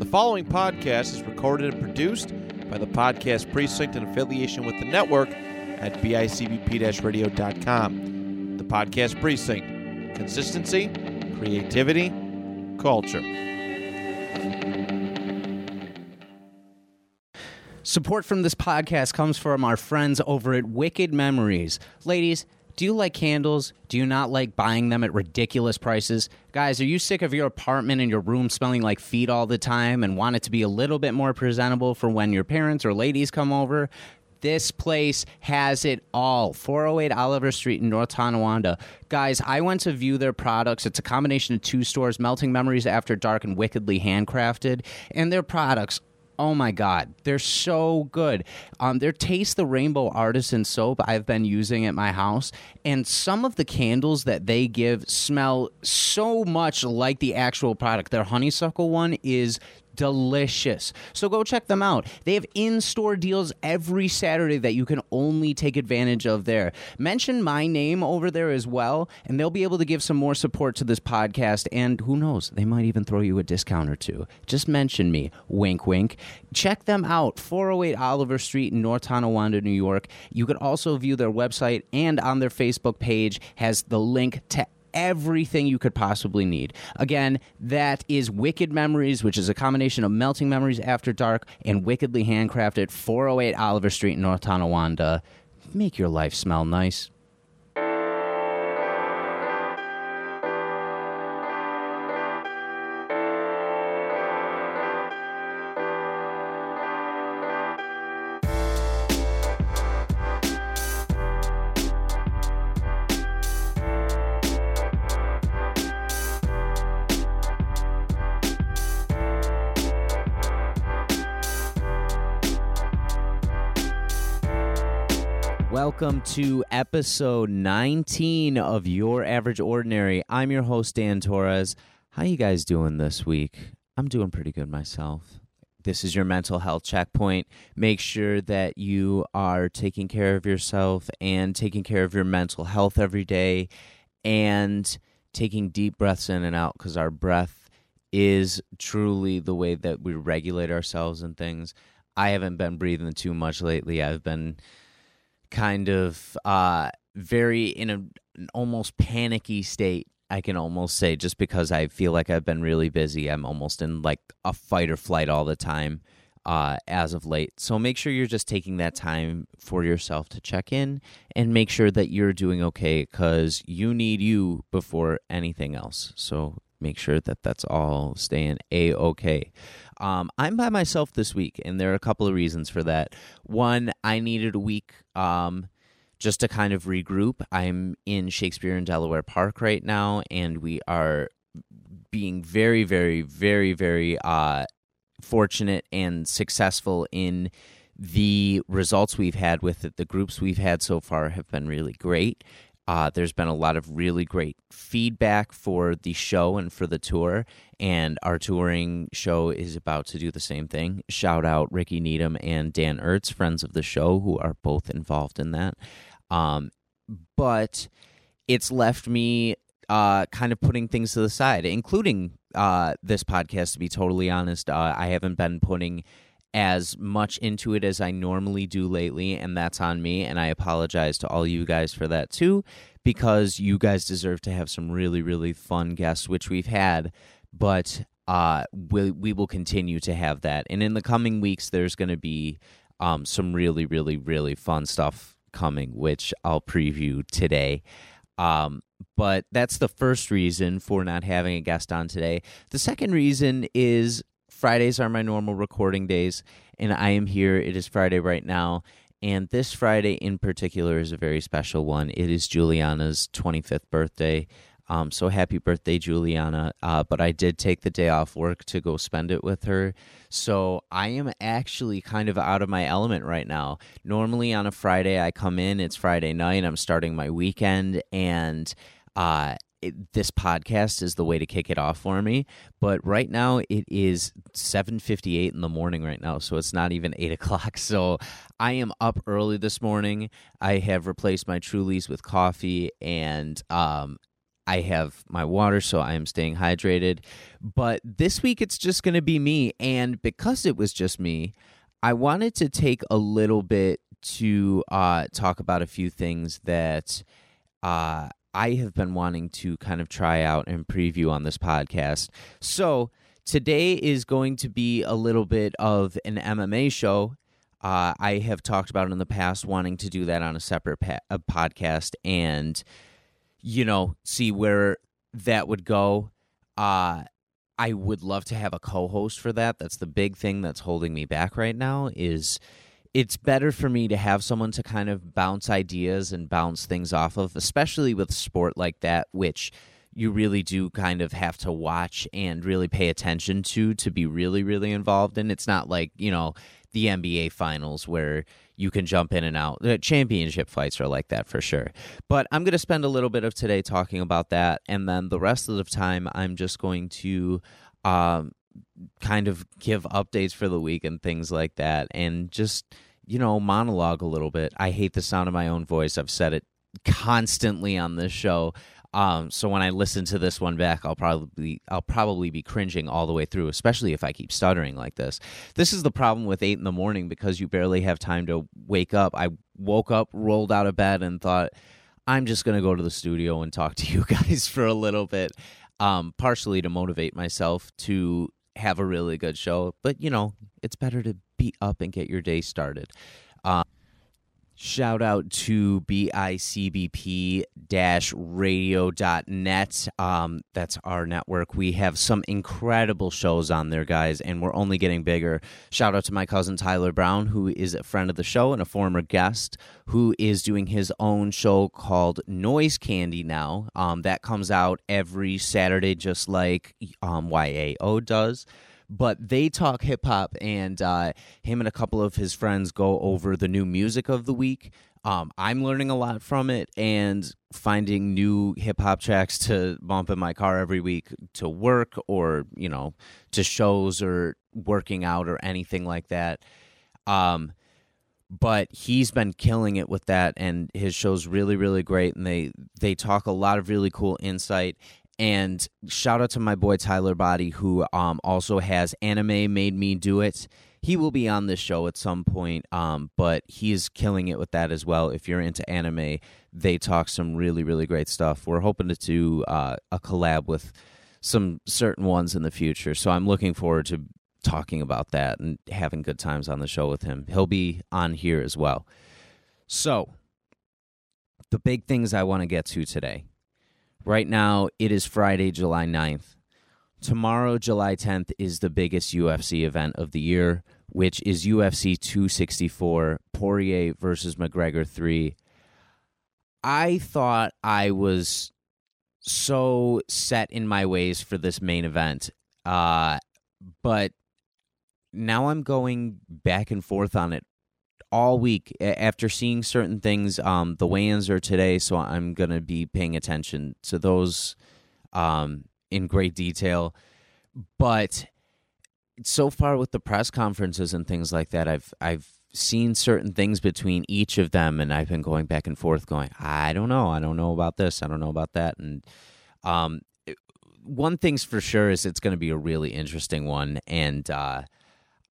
The following podcast is recorded and produced by the Podcast Precinct in affiliation with the network at bicbp radio.com. The Podcast Precinct consistency, creativity, culture. Support from this podcast comes from our friends over at Wicked Memories. Ladies, do you like candles? Do you not like buying them at ridiculous prices? Guys, are you sick of your apartment and your room smelling like feet all the time and want it to be a little bit more presentable for when your parents or ladies come over? This place has it all. 408 Oliver Street in North Tonawanda. Guys, I went to view their products. It's a combination of two stores, Melting Memories After Dark and Wickedly Handcrafted. And their products Oh my God, they're so good. Um, their Taste the Rainbow Artisan Soap I've been using at my house, and some of the candles that they give smell so much like the actual product. Their honeysuckle one is delicious. So go check them out. They have in store deals every Saturday that you can only take advantage of there. Mention my name over there as well, and they'll be able to give some more support to this podcast. And who knows, they might even throw you a discount or two. Just mention me. Wink, wink. Check them out 408 Oliver Street in North Tonawanda, New York. You could also view their website and on their Facebook page has the link to everything you could possibly need. Again, that is Wicked Memories, which is a combination of Melting Memories After Dark and Wickedly Handcrafted, 408 Oliver Street in North Tonawanda. Make your life smell nice. Welcome to episode 19 of Your Average Ordinary. I'm your host Dan Torres. How you guys doing this week? I'm doing pretty good myself. This is your mental health checkpoint. Make sure that you are taking care of yourself and taking care of your mental health every day and taking deep breaths in and out because our breath is truly the way that we regulate ourselves and things. I haven't been breathing too much lately. I've been kind of uh, very in a, an almost panicky state. I can almost say just because I feel like I've been really busy. I'm almost in like a fight or flight all the time uh, as of late. So make sure you're just taking that time for yourself to check in and make sure that you're doing okay because you need you before anything else. So make sure that that's all staying a okay. Um, I'm by myself this week, and there are a couple of reasons for that. One, I needed a week um, just to kind of regroup. I'm in Shakespeare in Delaware Park right now, and we are being very, very, very, very uh, fortunate and successful in the results we've had with it. The groups we've had so far have been really great. Uh, there's been a lot of really great feedback for the show and for the tour, and our touring show is about to do the same thing. Shout out Ricky Needham and Dan Ertz, friends of the show, who are both involved in that. Um, but it's left me uh, kind of putting things to the side, including uh, this podcast. To be totally honest, uh, I haven't been putting as much into it as I normally do lately, and that's on me. And I apologize to all you guys for that too, because you guys deserve to have some really, really fun guests, which we've had. But uh, we, we will continue to have that. And in the coming weeks, there's going to be um, some really, really, really fun stuff coming, which I'll preview today. Um, but that's the first reason for not having a guest on today. The second reason is Fridays are my normal recording days, and I am here. It is Friday right now, and this Friday in particular is a very special one. It is Juliana's 25th birthday. Um, so happy birthday, Juliana. Uh, but I did take the day off work to go spend it with her. So I am actually kind of out of my element right now. Normally on a Friday, I come in, it's Friday night, I'm starting my weekend, and uh, it, this podcast is the way to kick it off for me. But right now it is seven fifty eight in the morning right now, so it's not even eight o'clock. So I am up early this morning. I have replaced my Trulies with coffee, and um, I have my water, so I am staying hydrated. But this week it's just going to be me. And because it was just me, I wanted to take a little bit to uh, talk about a few things that uh, I have been wanting to kind of try out and preview on this podcast. So today is going to be a little bit of an MMA show. Uh, I have talked about in the past wanting to do that on a separate pa- a podcast and, you know, see where that would go. Uh, I would love to have a co-host for that. That's the big thing that's holding me back right now is it's better for me to have someone to kind of bounce ideas and bounce things off of, especially with sport like that, which you really do kind of have to watch and really pay attention to to be really, really involved in. It's not like, you know, the NBA finals where you can jump in and out. The championship fights are like that for sure. But I'm going to spend a little bit of today talking about that. And then the rest of the time, I'm just going to um, kind of give updates for the week and things like that. And just, you know, monologue a little bit. I hate the sound of my own voice. I've said it constantly on this show. Um, so when I listen to this one back, I'll probably I'll probably be cringing all the way through, especially if I keep stuttering like this. This is the problem with eight in the morning because you barely have time to wake up. I woke up, rolled out of bed, and thought I'm just gonna go to the studio and talk to you guys for a little bit, um, partially to motivate myself to have a really good show. But you know, it's better to be up and get your day started. Um, Shout out to bicbp radio.net. Um, that's our network. We have some incredible shows on there, guys, and we're only getting bigger. Shout out to my cousin Tyler Brown, who is a friend of the show and a former guest, who is doing his own show called Noise Candy now. Um, that comes out every Saturday, just like um, YAO does but they talk hip hop, and uh, him and a couple of his friends go over the new music of the week. Um, I'm learning a lot from it and finding new hip hop tracks to bump in my car every week to work or, you know, to shows or working out or anything like that. Um, but he's been killing it with that and his show's really really great and they they talk a lot of really cool insight and shout out to my boy Tyler Body, who um, also has Anime Made Me Do It. He will be on this show at some point, um, but he is killing it with that as well. If you're into anime, they talk some really, really great stuff. We're hoping to do uh, a collab with some certain ones in the future. So I'm looking forward to talking about that and having good times on the show with him. He'll be on here as well. So, the big things I want to get to today Right now, it is Friday, July 9th. Tomorrow, July 10th, is the biggest UFC event of the year, which is UFC 264 Poirier versus McGregor 3. I thought I was so set in my ways for this main event, uh, but now I'm going back and forth on it all week after seeing certain things. Um, the weigh-ins are today, so I'm gonna be paying attention to those um, in great detail. But so far with the press conferences and things like that, I've I've seen certain things between each of them, and I've been going back and forth, going, I don't know, I don't know about this, I don't know about that, and um, one thing's for sure is it's going to be a really interesting one, and uh,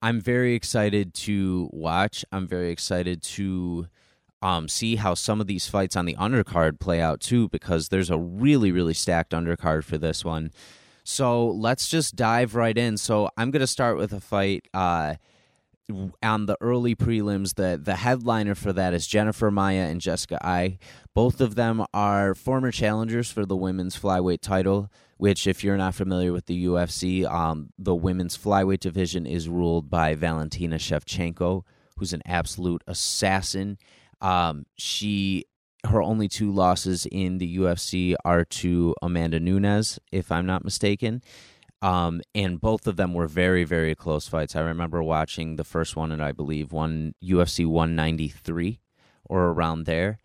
I'm very excited to watch. I'm very excited to um, see how some of these fights on the undercard play out too, because there's a really, really stacked undercard for this one. So let's just dive right in. So I'm going to start with a fight uh, on the early prelims. The the headliner for that is Jennifer Maia and Jessica Eye. Both of them are former challengers for the women's flyweight title which, if you're not familiar with the UFC, um, the women's flyweight division is ruled by Valentina Shevchenko, who's an absolute assassin. Um, she her only two losses in the UFC are to Amanda Nunes, if I'm not mistaken. Um, and both of them were very, very close fights. I remember watching the first one, and I believe one UFC 193 or around there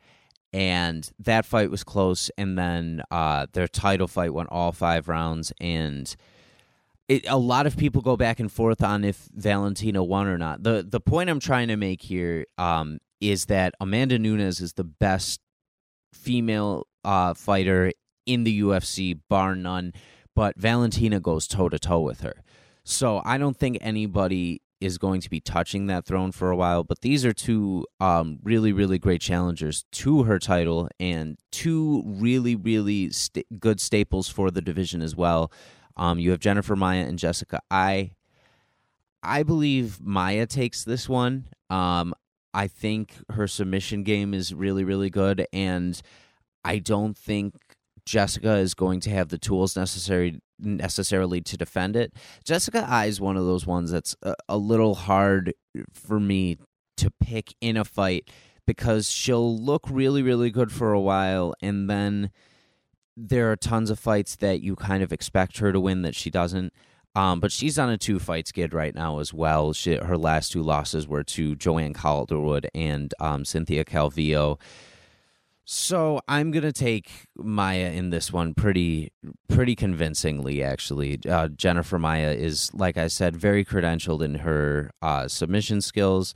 and that fight was close. And then uh, their title fight went all five rounds, and it, a lot of people go back and forth on if Valentina won or not. the The point I'm trying to make here um, is that Amanda Nunes is the best female uh, fighter in the UFC, bar none. But Valentina goes toe to toe with her. So I don't think anybody is going to be touching that throne for a while. But these are two um, really, really great challengers to her title and two really, really good staples for the division as well. Um, you have Jennifer Maia and Jessica Eye I believe Maia takes this one. Um, I think her submission game is really, really good, and I don't think Jessica is going to have the tools necessary necessarily to defend it. Jessica Eye is one of those ones that's a, a little hard for me to pick in a fight because she'll look really, really good for a while, and then there are tons of fights that you kind of expect her to win that she doesn't. Um, but she's on a two fight skid right now as well. She, her last two losses were to Joanne Calderwood and um, Cynthia Calvillo. So I'm gonna take Maia in this one pretty pretty convincingly. Actually, uh, Jennifer Maia is, like I said, very credentialed in her uh, submission skills.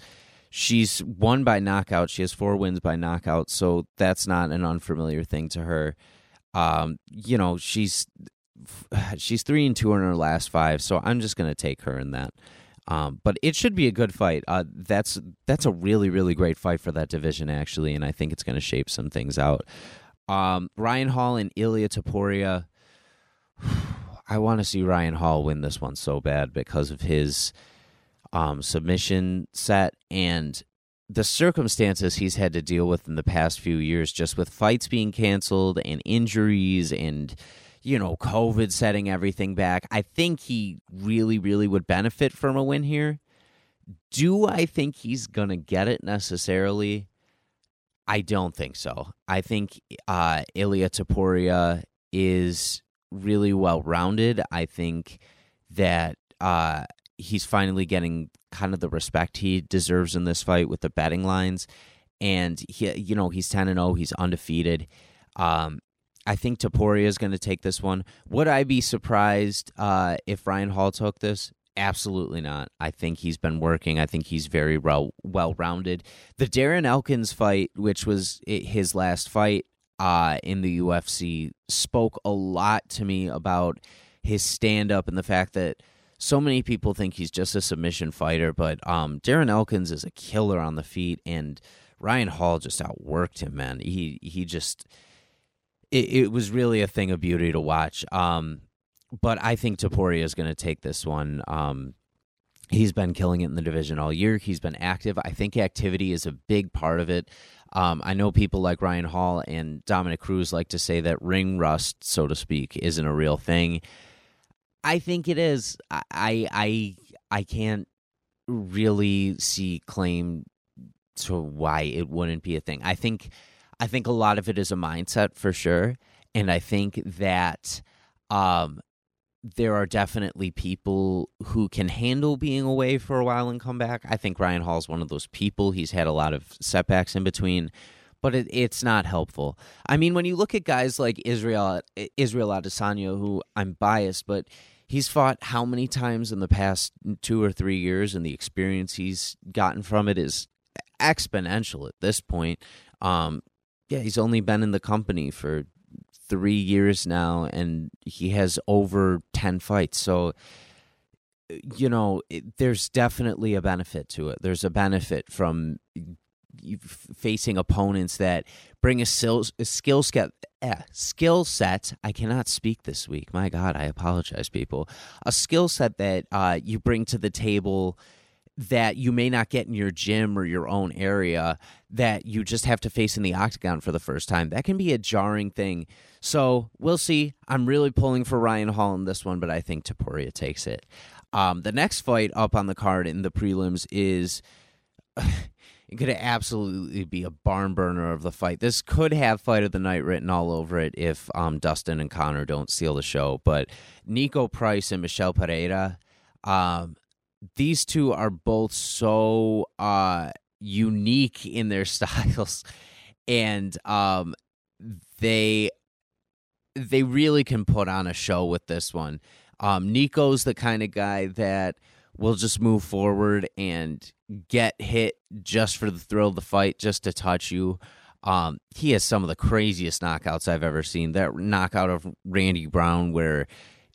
She's won by knockout. She has four wins by knockout, so that's not an unfamiliar thing to her. Um, you know, she's she's three and two in her last five, so I'm just to take her in that. Um, but it should be a good fight. Uh, that's that's a really really great fight for that division actually, and I think it's going to shape some things out. Um, Ryan Hall and Ilia Topuria. I want to see Ryan Hall win this one so bad because of his um, submission set and the circumstances he's had to deal with in the past few years, just with fights being canceled and injuries and you know, COVID setting everything back. I think he really, really would benefit from a win here. Do I think he's going to get it necessarily? I don't think so. I think uh, Ilia Topuria is really well rounded. I think that uh, he's finally getting kind of the respect he deserves in this fight with the betting lines. And he, you know, he's ten and zero. Oh, he's undefeated. Um, I think Topuria is going to take this one. Would I be surprised uh, if Ryan Hall took this? Absolutely not. I think he's been working. I think he's very well well rounded. The Darren Elkins fight, which was his last fight uh, in the UFC, spoke a lot to me about his stand up and the fact that so many people think he's just a submission fighter, but um, Darren Elkins is a killer on the feet, and Ryan Hall just outworked him. Man, he he just it, it was really a thing of beauty to watch. Um, but I think Topuria is going to take this one. Um, he's been killing it in the division all year. He's been active. I think activity is a big part of it. Um, I know people like Ryan Hall and Dominick Cruz like to say that ring rust, so to speak, isn't a real thing. I think it is. I I I can't really see claim to why it wouldn't be a thing. I think I think a lot of it is a mindset for sure. And I think that um, there are definitely people who can handle being away for a while and come back. I think Ryan Hall is one of those people. He's had a lot of setbacks in between, but it, it's not helpful. I mean, when you look at guys like Israel Israel Adesanya, who I'm biased, but he's fought how many times in the past two or three years, and the experience he's gotten from it is exponential at this point. Um, yeah, he's only been in the company for three years now, and he has over ten fights. So, you know, it, there's definitely a benefit to it. There's a benefit from facing opponents that bring a, skill, a skill set. Eh, skill set. I cannot speak this week. My God, I apologize, people. A skill set that uh, you bring to the table that you may not get in your gym or your own area that you just have to face in the octagon for the first time. That can be a jarring thing. So we'll see. I'm really pulling for Ryan Hall in this one, but I think Topuria takes it. Um, the next fight up on the card in the prelims is. it could absolutely be a barn burner of the fight. This could have fight of the night written all over it if um, Dustin and Conor don't steal the show. But Niko Price and Michel Pereira, um, these two are both so uh, unique in their styles, and um, they they really can put on a show with this one. Um, Niko's the kind of guy that will just move forward and get hit just for the thrill of the fight, just to touch you. Um, he has some of the craziest knockouts I've ever seen. That knockout of Randy Brown where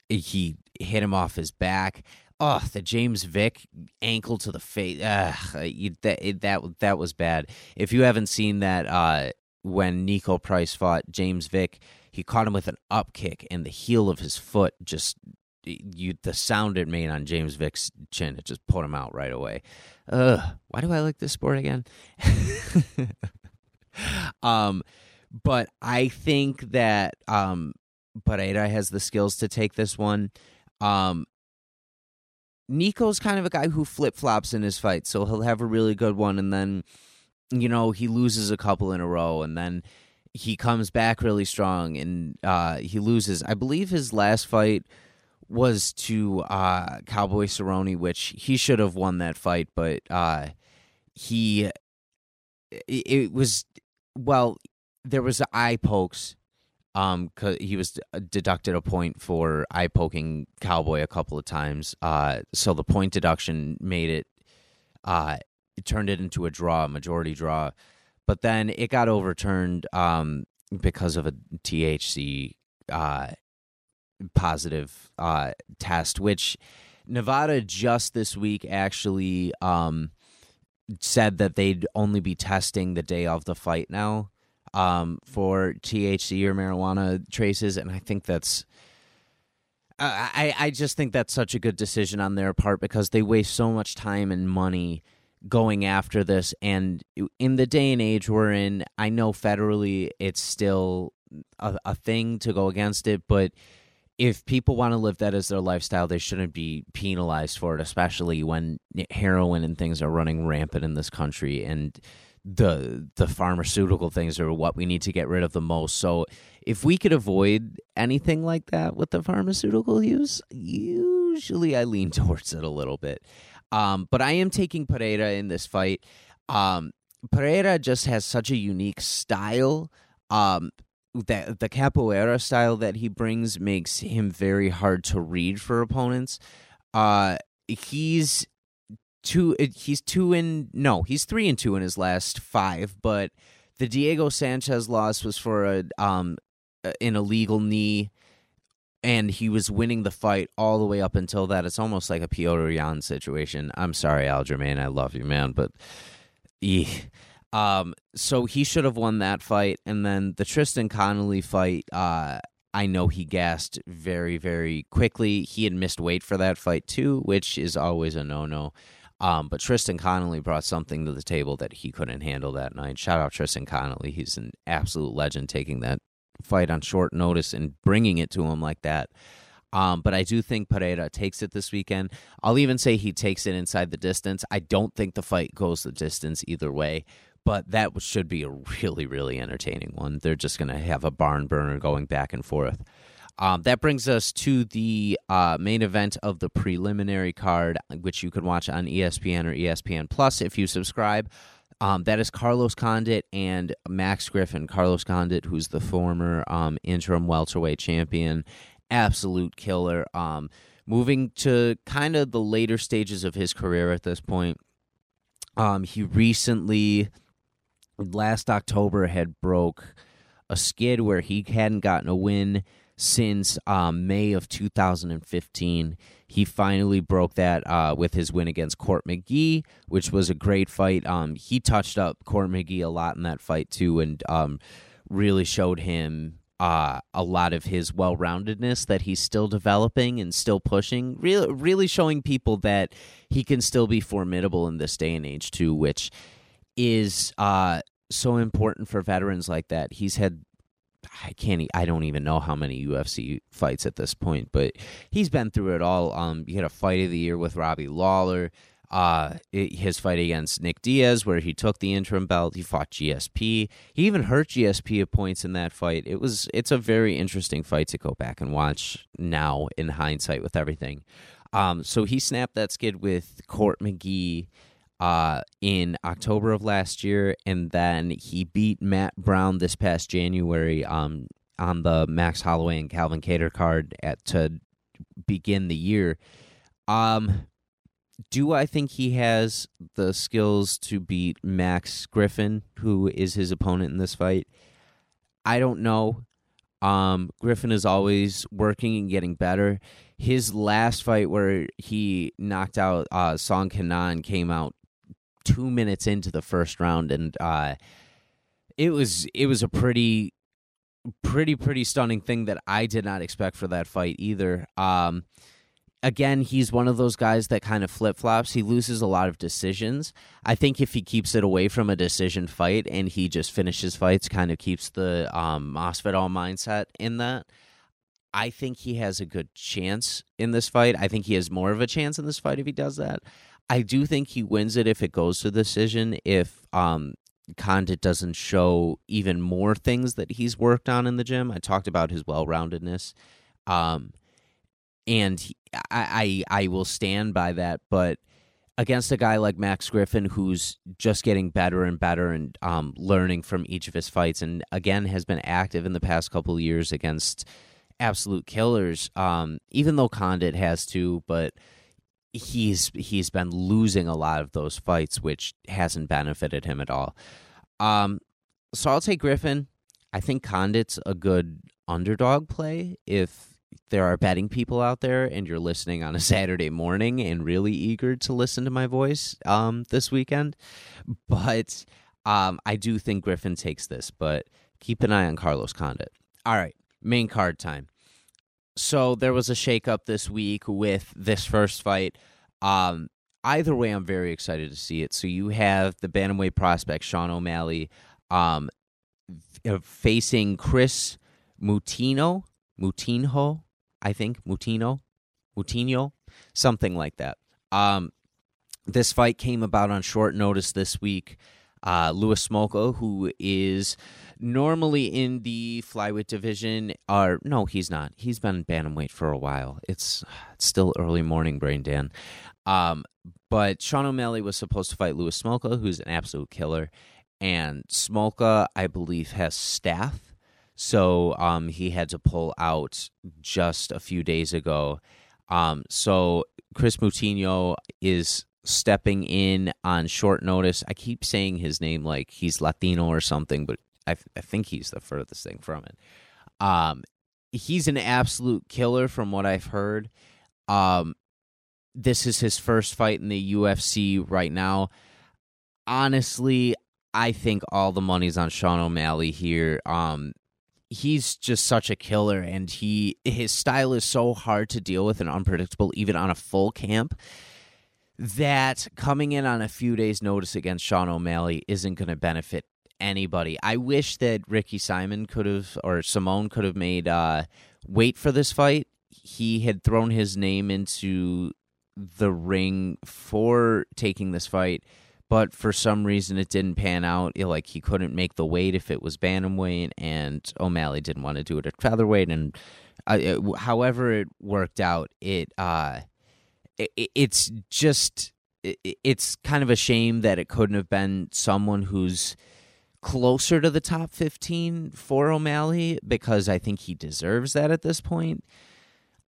he hit him off his back. Oh, the James Vick ankle to the face. Ugh, you, that that that was bad. If you haven't seen that, uh, when Niko Price fought James Vick, he caught him with an up kick, and the heel of his foot just you the sound it made on James Vick's chin, it just put him out right away. Ugh, why do I like this sport again? um, but I think that um, Pereira has the skills to take this one. Um, Niko's kind of a guy who flip flops in his fight, so he'll have a really good one, and then you know he loses a couple in a row, and then he comes back really strong, and uh, he loses. I believe his last fight was to uh, Cowboy Cerrone, which he should have won that fight, but uh, he it, was well there was eye pokes um cause he was uh, deducted a point for eye poking cowboy a couple of times. Uh so the point deduction made it uh it turned it into a draw a majority draw. But then it got overturned um because of a THC uh positive uh test which Nevada just this week actually um said that they'd only be testing the day of the fight now um, for THC or marijuana traces, and I think that's. I, I just think that's such a good decision on their part because they waste so much time and money going after this. And in the day and age we're in, I know federally it's still a, a thing to go against it, but if people want to live that as their lifestyle, they shouldn't be penalized for it, especially when heroin and things are running rampant in this country and the the pharmaceutical things are what we need to get rid of the most. So if we could avoid anything like that with the pharmaceutical use, usually I lean towards it a little bit. Um, but I am taking Pereira in this fight. Um, Pereira just has such a unique style. Um, that the capoeira style that he brings makes him very hard to read for opponents. Uh, he's two. He's two in no, he's three and two in his last five. But the Diego Sanchez loss was for a um an illegal knee, and he was winning the fight all the way up until that. It's almost like a Petr Yan situation. I'm sorry, Aljamain, I love you, man, but. Yeah um, so he should have won that fight, and then the Tristan Connelly fight. Uh, I know he gassed very, very quickly. He had missed weight for that fight too, which is always a no-no. Um, but Tristan Connelly brought something to the table that he couldn't handle that night. Shout out Tristan Connelly; he's an absolute legend, taking that fight on short notice and bringing it to him like that. Um, but I do think Pereira takes it this weekend. I'll even say he takes it inside the distance. I don't think the fight goes the distance either way but that should be a really, really entertaining one. They're just going to have a barn burner going back and forth. Um, that brings us to the uh, main event of the preliminary card, which you can watch on ESPN or ESPN Plus if you subscribe. Um, that is Carlos Condit and Max Griffin. Carlos Condit, who's the former um, interim welterweight champion, absolute killer. Um, moving to kind of the later stages of his career at this point. Um, he recently last October had broke a skid where he hadn't gotten a win since um, May of 2015. He finally broke that uh, with his win against Court McGee, which was a great fight. Um, he touched up Court McGee a lot in that fight too, and um, really showed him uh, a lot of his well roundedness that he's still developing and still pushing. Really, really showing people that he can still be formidable in this day and age too, which is uh, so important for veterans like that. He's had I can't I don't even know how many UFC fights at this point, but he's been through it all. Um, he had a fight of the year with Robbie Lawler. Uh, his fight against Nick Diaz, where he took the interim belt, he fought GSP. He even hurt GSP at points in that fight. It was it's a very interesting fight to go back and watch now in hindsight with everything. Um, so he snapped that skid with Court McGee uh, in October of last year, and then he beat Matt Brown this past January um, on the Max Holloway and Calvin Kattar card at to begin the year. Um, do I think he has the skills to beat Max Griffin, who is his opponent in this fight? I don't know. Um, Griffin is always working and getting better. His last fight, where he knocked out uh, Song Kenan, came out two minutes into the first round, and uh, it was it was a pretty pretty pretty stunning thing that I did not expect for that fight either. Um, again, he's one of those guys that kind of flip flops. He loses a lot of decisions. I think if he keeps it away from a decision fight and he just finishes fights, kind of keeps the um, mindset in that. I think he has a good chance in this fight. I think he has more of a chance in this fight if he does that. I do think he wins it if it goes to decision. If um, Condit doesn't show even more things that he's worked on in the gym. I talked about his well roundedness. Um, and he, I, I I will stand by that. But against a guy like Max Griffin, who's just getting better and better and um, learning from each of his fights, and again has been active in the past couple of years against absolute killers. Um, even though Condit has to, but he's he's been losing a lot of those fights, which hasn't benefited him at all. Um, so I'll take Griffin. I think Condit's a good underdog play if there are betting people out there and you're listening on a Saturday morning and really eager to listen to my voice um, this weekend. But um, I do think Griffin takes this, but keep an eye on Carlos Condit. All right, main card time. So there was a shakeup this week with this first fight. Um, either way, I'm very excited to see it. So you have the bantamweight prospect Sean O'Malley um, facing Chris Mutino, Mutinho, I think Mutino, Mutino, something like that. Um, this fight came about on short notice this week. Uh, Louis Smolka, who is normally in the flyweight division, or no, he's not. He's been bantamweight for a while. It's, it's still early morning, brain Dan. Um, but Sean O'Malley was supposed to fight Louis Smolka, who's an absolute killer, and Smolka, I believe, has staph, so um, he had to pull out just a few days ago. Um, so Chris Moutinho is stepping in on short notice. I keep saying his name like he's Latino or something, but I, I think he's the furthest thing from it. Um, he's an absolute killer from what I've heard. Um, this is his first fight in the UFC right now. Honestly, I think all the money's on Sean O'Malley here. Um, he's just such a killer and he his style is so hard to deal with and unpredictable even on a full camp that coming in on a few days notice against Sean O'Malley isn't going to benefit anybody. I wish that Ricky Simon could have or Simone could have made uh, weight for this fight. He had thrown his name into the ring for taking this fight but for some reason it didn't pan out. like he couldn't make the weight if it was bantamweight, and O'Malley didn't want to do it at featherweight. And uh, it, however it worked out, it uh, it, it's just it, it's kind of a shame that it couldn't have been someone who's closer to the top 15 for O'Malley because I think he deserves that at this point.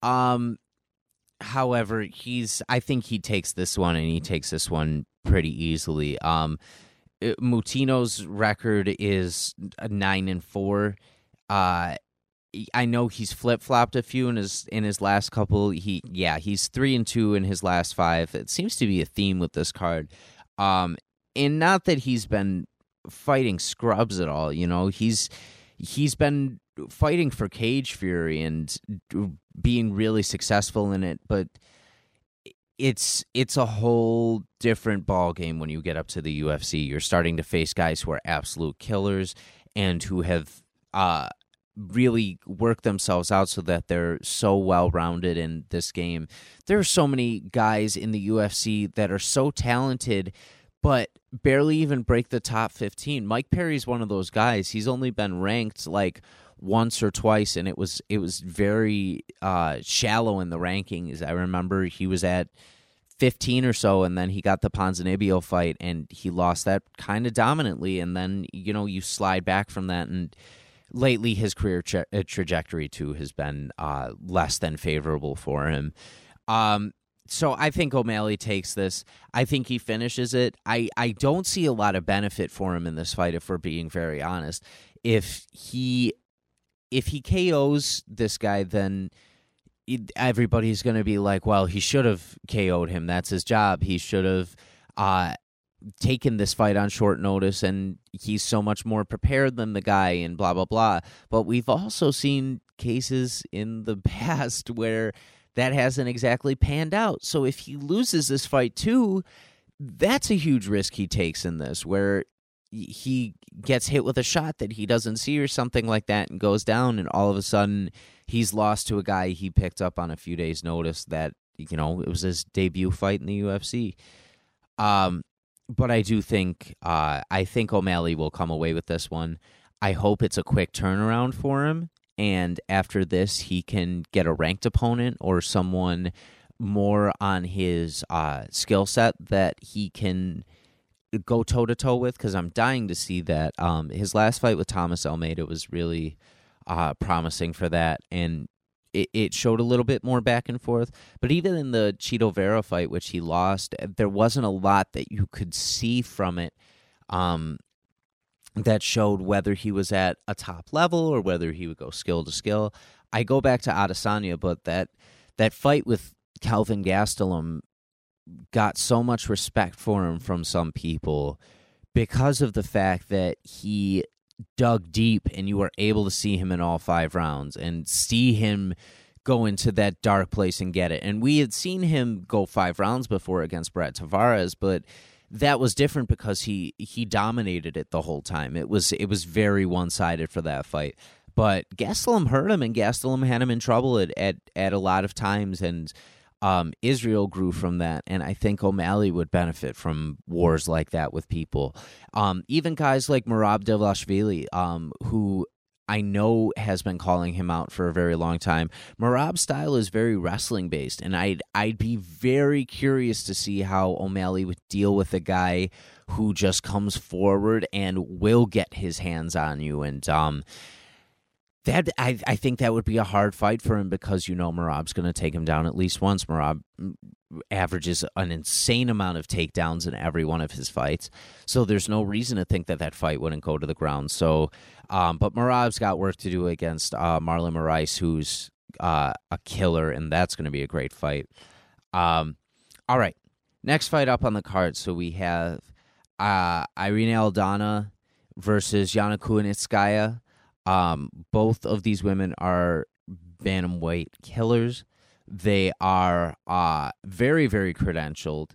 Um however, he's I think he takes this one and he takes this one pretty easily. Um, Mutino's record is nine and four. Uh, I know he's flip flopped a few in his in his last couple. He yeah, he's three and two in his last five. It seems to be a theme with this card. Um, and not that he's been fighting scrubs at all. You know, he's he's been fighting for Cage Fury and being really successful in it, but it's it's a whole different ball game when you get up to the UFC. You're starting to face guys who are absolute killers and who have uh, really work themselves out so that they're so well rounded in this game. There are so many guys in the UFC that are so talented but barely even break the top 15. Mike Perry's one of those guys. He's only been ranked like once or twice and it was it was very uh, shallow in the rankings. I remember he was at 15 or so and then he got the Ponzinibbio fight and he lost that kind of dominantly and then you know you slide back from that and lately his career tra- uh, trajectory too has been uh, less than favorable for him. Um, so I think O'Malley takes this. I think he finishes it. I, I don't see a lot of benefit for him in this fight, if we're being very honest. If he if he KOs this guy, then everybody's going to be like, well, he should have KO'd him. That's his job. He should have uh, taken this fight on short notice, and he's so much more prepared than the guy, and blah, blah, blah. But we've also seen cases in the past where that hasn't exactly panned out. So if he loses this fight too, that's a huge risk he takes in this, where he gets hit with a shot that he doesn't see or something like that and goes down and all of a sudden he's lost to a guy he picked up on a few days notice that you know it was his debut fight in the UFC um but I do think uh I think O'Malley will come away with this one I hope it's a quick turnaround for him and after this he can get a ranked opponent or someone more on his uh skill set that he can go toe to toe with because I'm dying to see that. Um, his last fight with Thomas Almeida was really uh, promising for that, and it, it showed a little bit more back and forth. But even in the Chito Vera fight, which he lost, eh, there wasn't a lot that you could see from it. Um, that showed whether he was at a top level or whether he would go skill to skill. I go back to Adesanya, but that that fight with Kelvin Gastelum got so much respect for him from some people because of the fact that he dug deep and you were able to see him in all five rounds and see him go into that dark place and get it. And we had seen him go five rounds before against Brad Tavares, but that was different because he he dominated it the whole time. It was it was very one sided for that fight. But Gastelum hurt him, and Gastelum had him in trouble at, at at a lot of times, and um, Israel grew from that, and I think O'Malley would benefit from wars like that with people. Um, even guys like Merab Dvalishvili, um, who I know has been calling him out for a very long time. Merab's style is very wrestling based, and I'd I'd be very curious to see how O'Malley would deal with a guy who just comes forward and will get his hands on you and um that I, I think that would be a hard fight for him because you know Merab's going to take him down at least once. Merab mm, averages an insane amount of takedowns in every one of his fights, so there's no reason to think that that fight wouldn't go to the ground. So, um, but Merab's got work to do against uh, Marlon Moraes, who's uh, a killer, and that's going to be a great fight. Um, all right, next fight up on the card. So we have uh, Irene Aldana versus Yana Kunitskaya. Um, both of these women are bantamweight killers. They are uh, very, very credentialed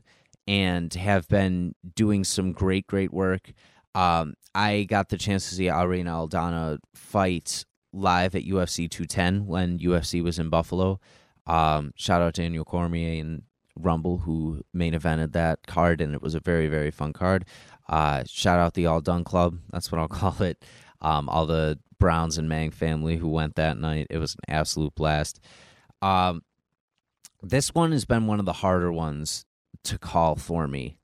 and have been doing some great, great work. Um, I got the chance to see Irene Aldana fight live at UFC 210 when UFC was in Buffalo. Um, shout out to Daniel Cormier and Rumble who main evented that card, and it was a very, very fun card. Uh, shout out the All Done Club. That's what I'll call it. Um, all the Browns and Mang family who went that night. It was an absolute blast. Um, this one has been one of the harder ones to call for me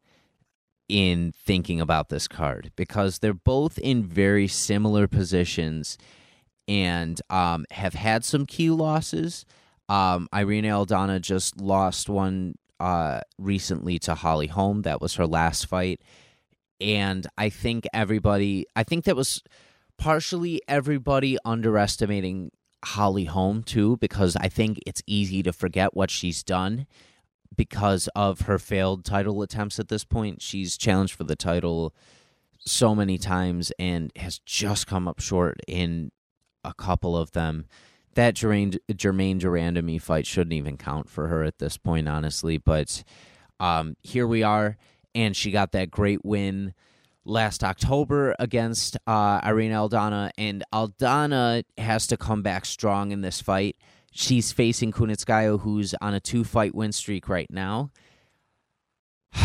in thinking about this card because they're both in very similar positions and um, have had some key losses. Um, Irene Aldana just lost one uh, recently to Holly Holm. That was her last fight. And I think everybody, I think that was partially everybody underestimating Holly Holm too, because I think it's easy to forget what she's done because of her failed title attempts at this point. She's challenged for the title so many times and has just come up short in a couple of them. That Germaine de Randamie fight shouldn't even count for her at this point, honestly. But um, here we are, and she got that great win last October against uh, Irene Aldana, and Aldana has to come back strong in this fight. She's facing Kunitskaya, who's on a two fight win streak right now.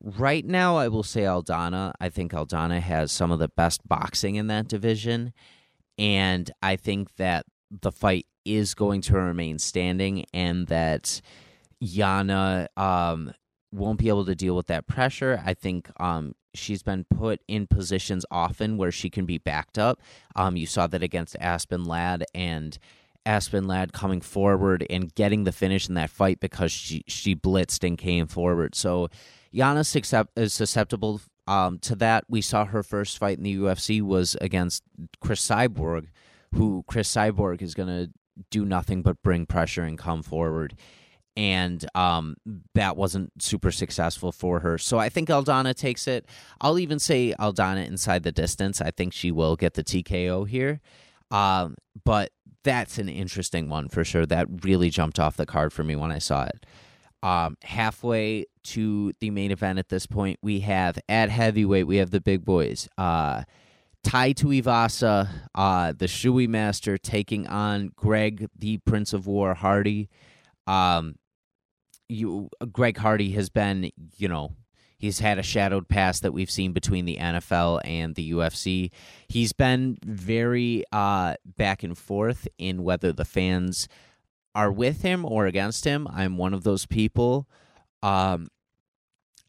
right now, I will say Aldana. I think Aldana has some of the best boxing in that division, and I think that the fight is going to remain standing, and that Yana um, won't be able to deal with that pressure. I think um, she's been put in positions often where she can be backed up. Um, you saw that against Aspen Ladd, and Aspen Ladd coming forward and getting the finish in that fight because she she blitzed and came forward. So accept, is susceptible um, to that. We saw her first fight in the UFC was against Cris Cyborg, who Cris Cyborg is going to do nothing but bring pressure and come forward. And um, that wasn't super successful for her. So I think Aldana takes it. I'll even say Aldana inside the distance. I think she will get the TKO here. Um, but that's an interesting one for sure. That really jumped off the card for me when I saw it. Um, halfway to the main event at this point, we have at heavyweight, we have the big boys. Uh, Tai Tuivasa, uh, the Shoey Master, taking on Greg, the Prince of War Hardy. Um, you, Greg Hardy has been, you know, He's had a shadowed past that we've seen between the NFL and the UFC. He's been very uh, back and forth in whether the fans are with him or against him. I'm one of those people. Um,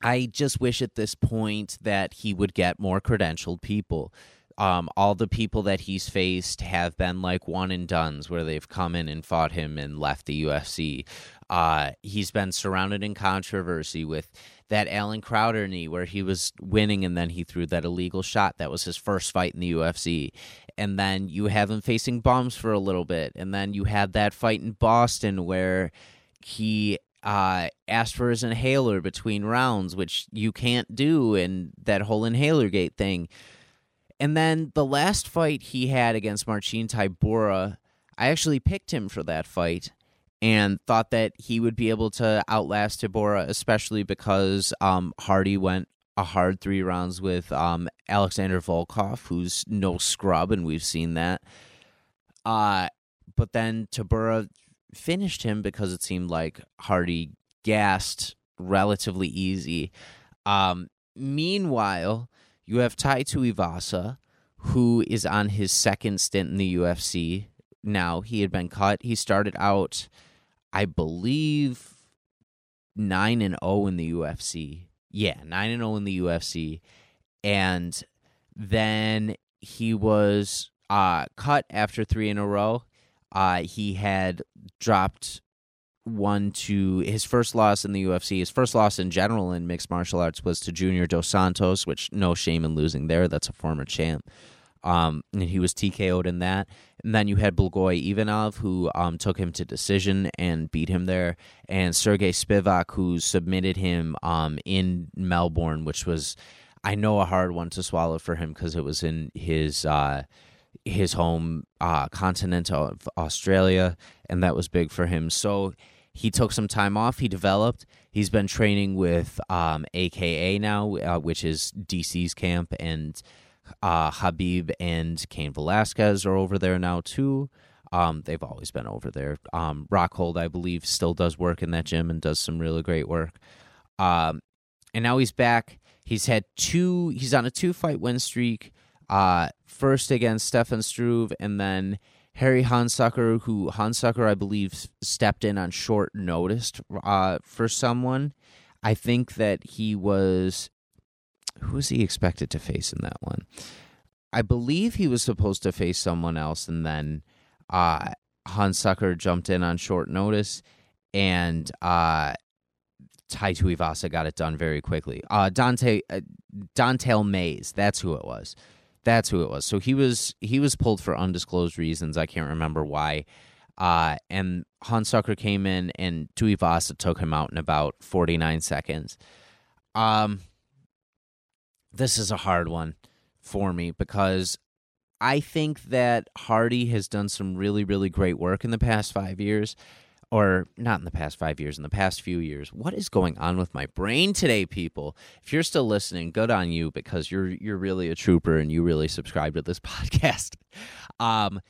I just wish at this point that he would get more credentialed people. Um, all the people that he's faced have been like one and duns where they've come in and fought him and left the UFC. Uh, he's been surrounded in controversy with that Allen Crowder knee where he was winning and then he threw that illegal shot. That was his first fight in the UFC. And then you have him facing bombs for a little bit. And then you had that fight in Boston where he uh, asked for his inhaler between rounds, which you can't do, and that whole inhaler gate thing. And then the last fight he had against Marcin Tybura, I actually picked him for that fight and thought that he would be able to outlast Tybura, especially because um, Hardy went a hard three rounds with um, Alexander Volkov, who's no scrub, and we've seen that. Uh, but then Tybura finished him because it seemed like Hardy gassed relatively easy. Um, meanwhile, you have Tai Tuivasa, who is on his second stint in the UFC. Now he had been cut. He started out I believe nine and zero oh in the UFC. Yeah, nine and zero oh in the UFC, and then he was uh, cut after three in a row. Uh, he had dropped one to his first loss in the UFC. His first loss in general in mixed martial arts was to Junior Dos Santos, which no shame in losing there. That's a former champ. Um, and he was TKO'd in that. And then you had Blagoy Ivanov, who um, took him to decision and beat him there, and Sergey Spivak, who submitted him um, in Melbourne, which was, I know, a hard one to swallow for him because it was in his uh, his home uh, continent of Australia, and that was big for him. So he took some time off. He developed. He's been training with um, AKA now, uh, which is DC's camp, and uh, Khabib and Cain Velasquez are over there now too. Um, they've always been over there. Um, Rockhold, I believe, still does work in that gym and does some really great work. Um, and now he's back. He's had two. He's on a two fight win streak. Uh, first against Stefan Struve, and then Harry Hunsucker, who Hunsucker, I believe stepped in on short notice uh, for someone. I think that he was who was he expected to face in that one? I believe he was supposed to face someone else, and then uh, Hunsucker jumped in on short notice, and uh, Tai Tuivasa got it done very quickly. Uh, Dante uh, Don'Tale Mayes, that's who it was. That's who it was. So he was he was pulled for undisclosed reasons. I can't remember why. Uh, and Hunsucker came in, and Tuivasa took him out in about forty nine seconds. Um, this is a hard one for me because I think that Hardy has done some really, really great work in the past five years. Or not in the past five years, in the past few years. What is going on with my brain today, people? If you're still listening, good on you because you're you're really a trooper and you really subscribe to this podcast. Um,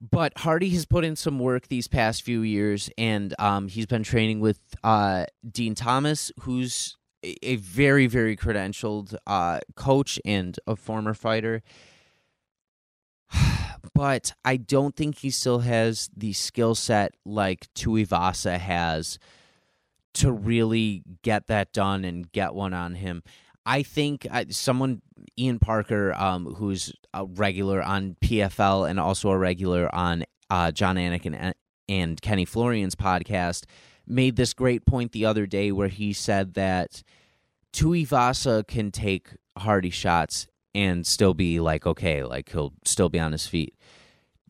but Hardy has put in some work these past few years, and um, he's been training with uh, Din Thomas, who's a very very credentialed uh, coach and a former fighter but I don't think he still has the skill set like Tuivasa has to really get that done and get one on him. I think uh, someone, Ian Parker, um, who's a regular on PFL and also a regular on uh, Jon Anik and, and Kenny Florian's podcast, made this great point the other day where he said that Tuivasa can take Hardy shots and still be like okay, like he'll still be on his feet.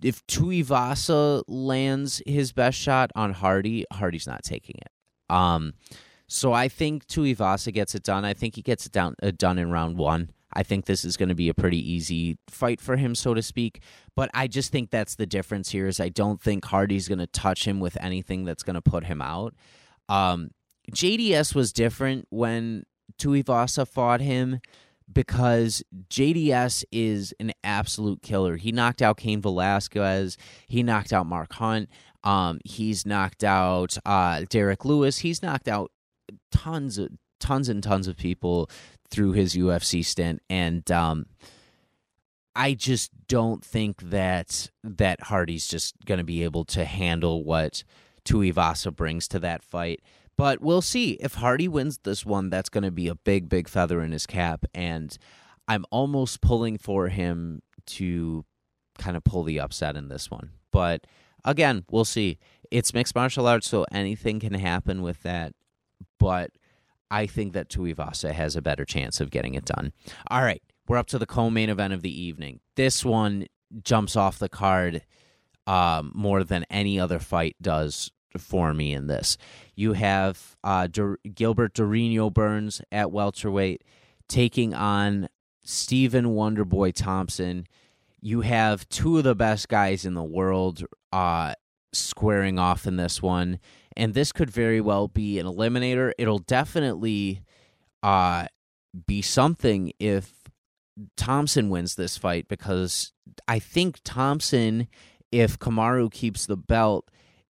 If Tuivasa lands his best shot on Hardy, Hardy's not taking it. Um, so I think Tuivasa gets it done. I think he gets it down uh, done in round one. I think this is going to be a pretty easy fight for him, so to speak. But I just think that's the difference here. Is I don't think Hardy's going to touch him with anything that's going to put him out. Um, JDS was different when Tuivasa fought him because JDS is an absolute killer. He knocked out Cain Velasquez. He knocked out Mark Hunt. Um, he's knocked out uh, Derrick Lewis. He's knocked out tons of tons and tons of people through his UFC stint, and um, I just don't think that that Hardy's just going to be able to handle what Tuivasa brings to that fight. But we'll see. If Hardy wins this one, that's going to be a big, big feather in his cap. And I'm almost pulling for him to kind of pull the upset in this one. But again, we'll see. It's mixed martial arts, so anything can happen with that. But I think that Tuivasa has a better chance of getting it done. All right, we're up to the co-main event of the evening. This one jumps off the card um, more than any other fight does for me in this. You have uh, Dur- Gilbert Durinho Burns at welterweight taking on Stephen Wonderboy Thompson. You have two of the best guys in the world uh, squaring off in this one, and this could very well be an eliminator. It'll definitely uh, be something if Thompson wins this fight because I think Thompson, if Kamaru keeps the belt,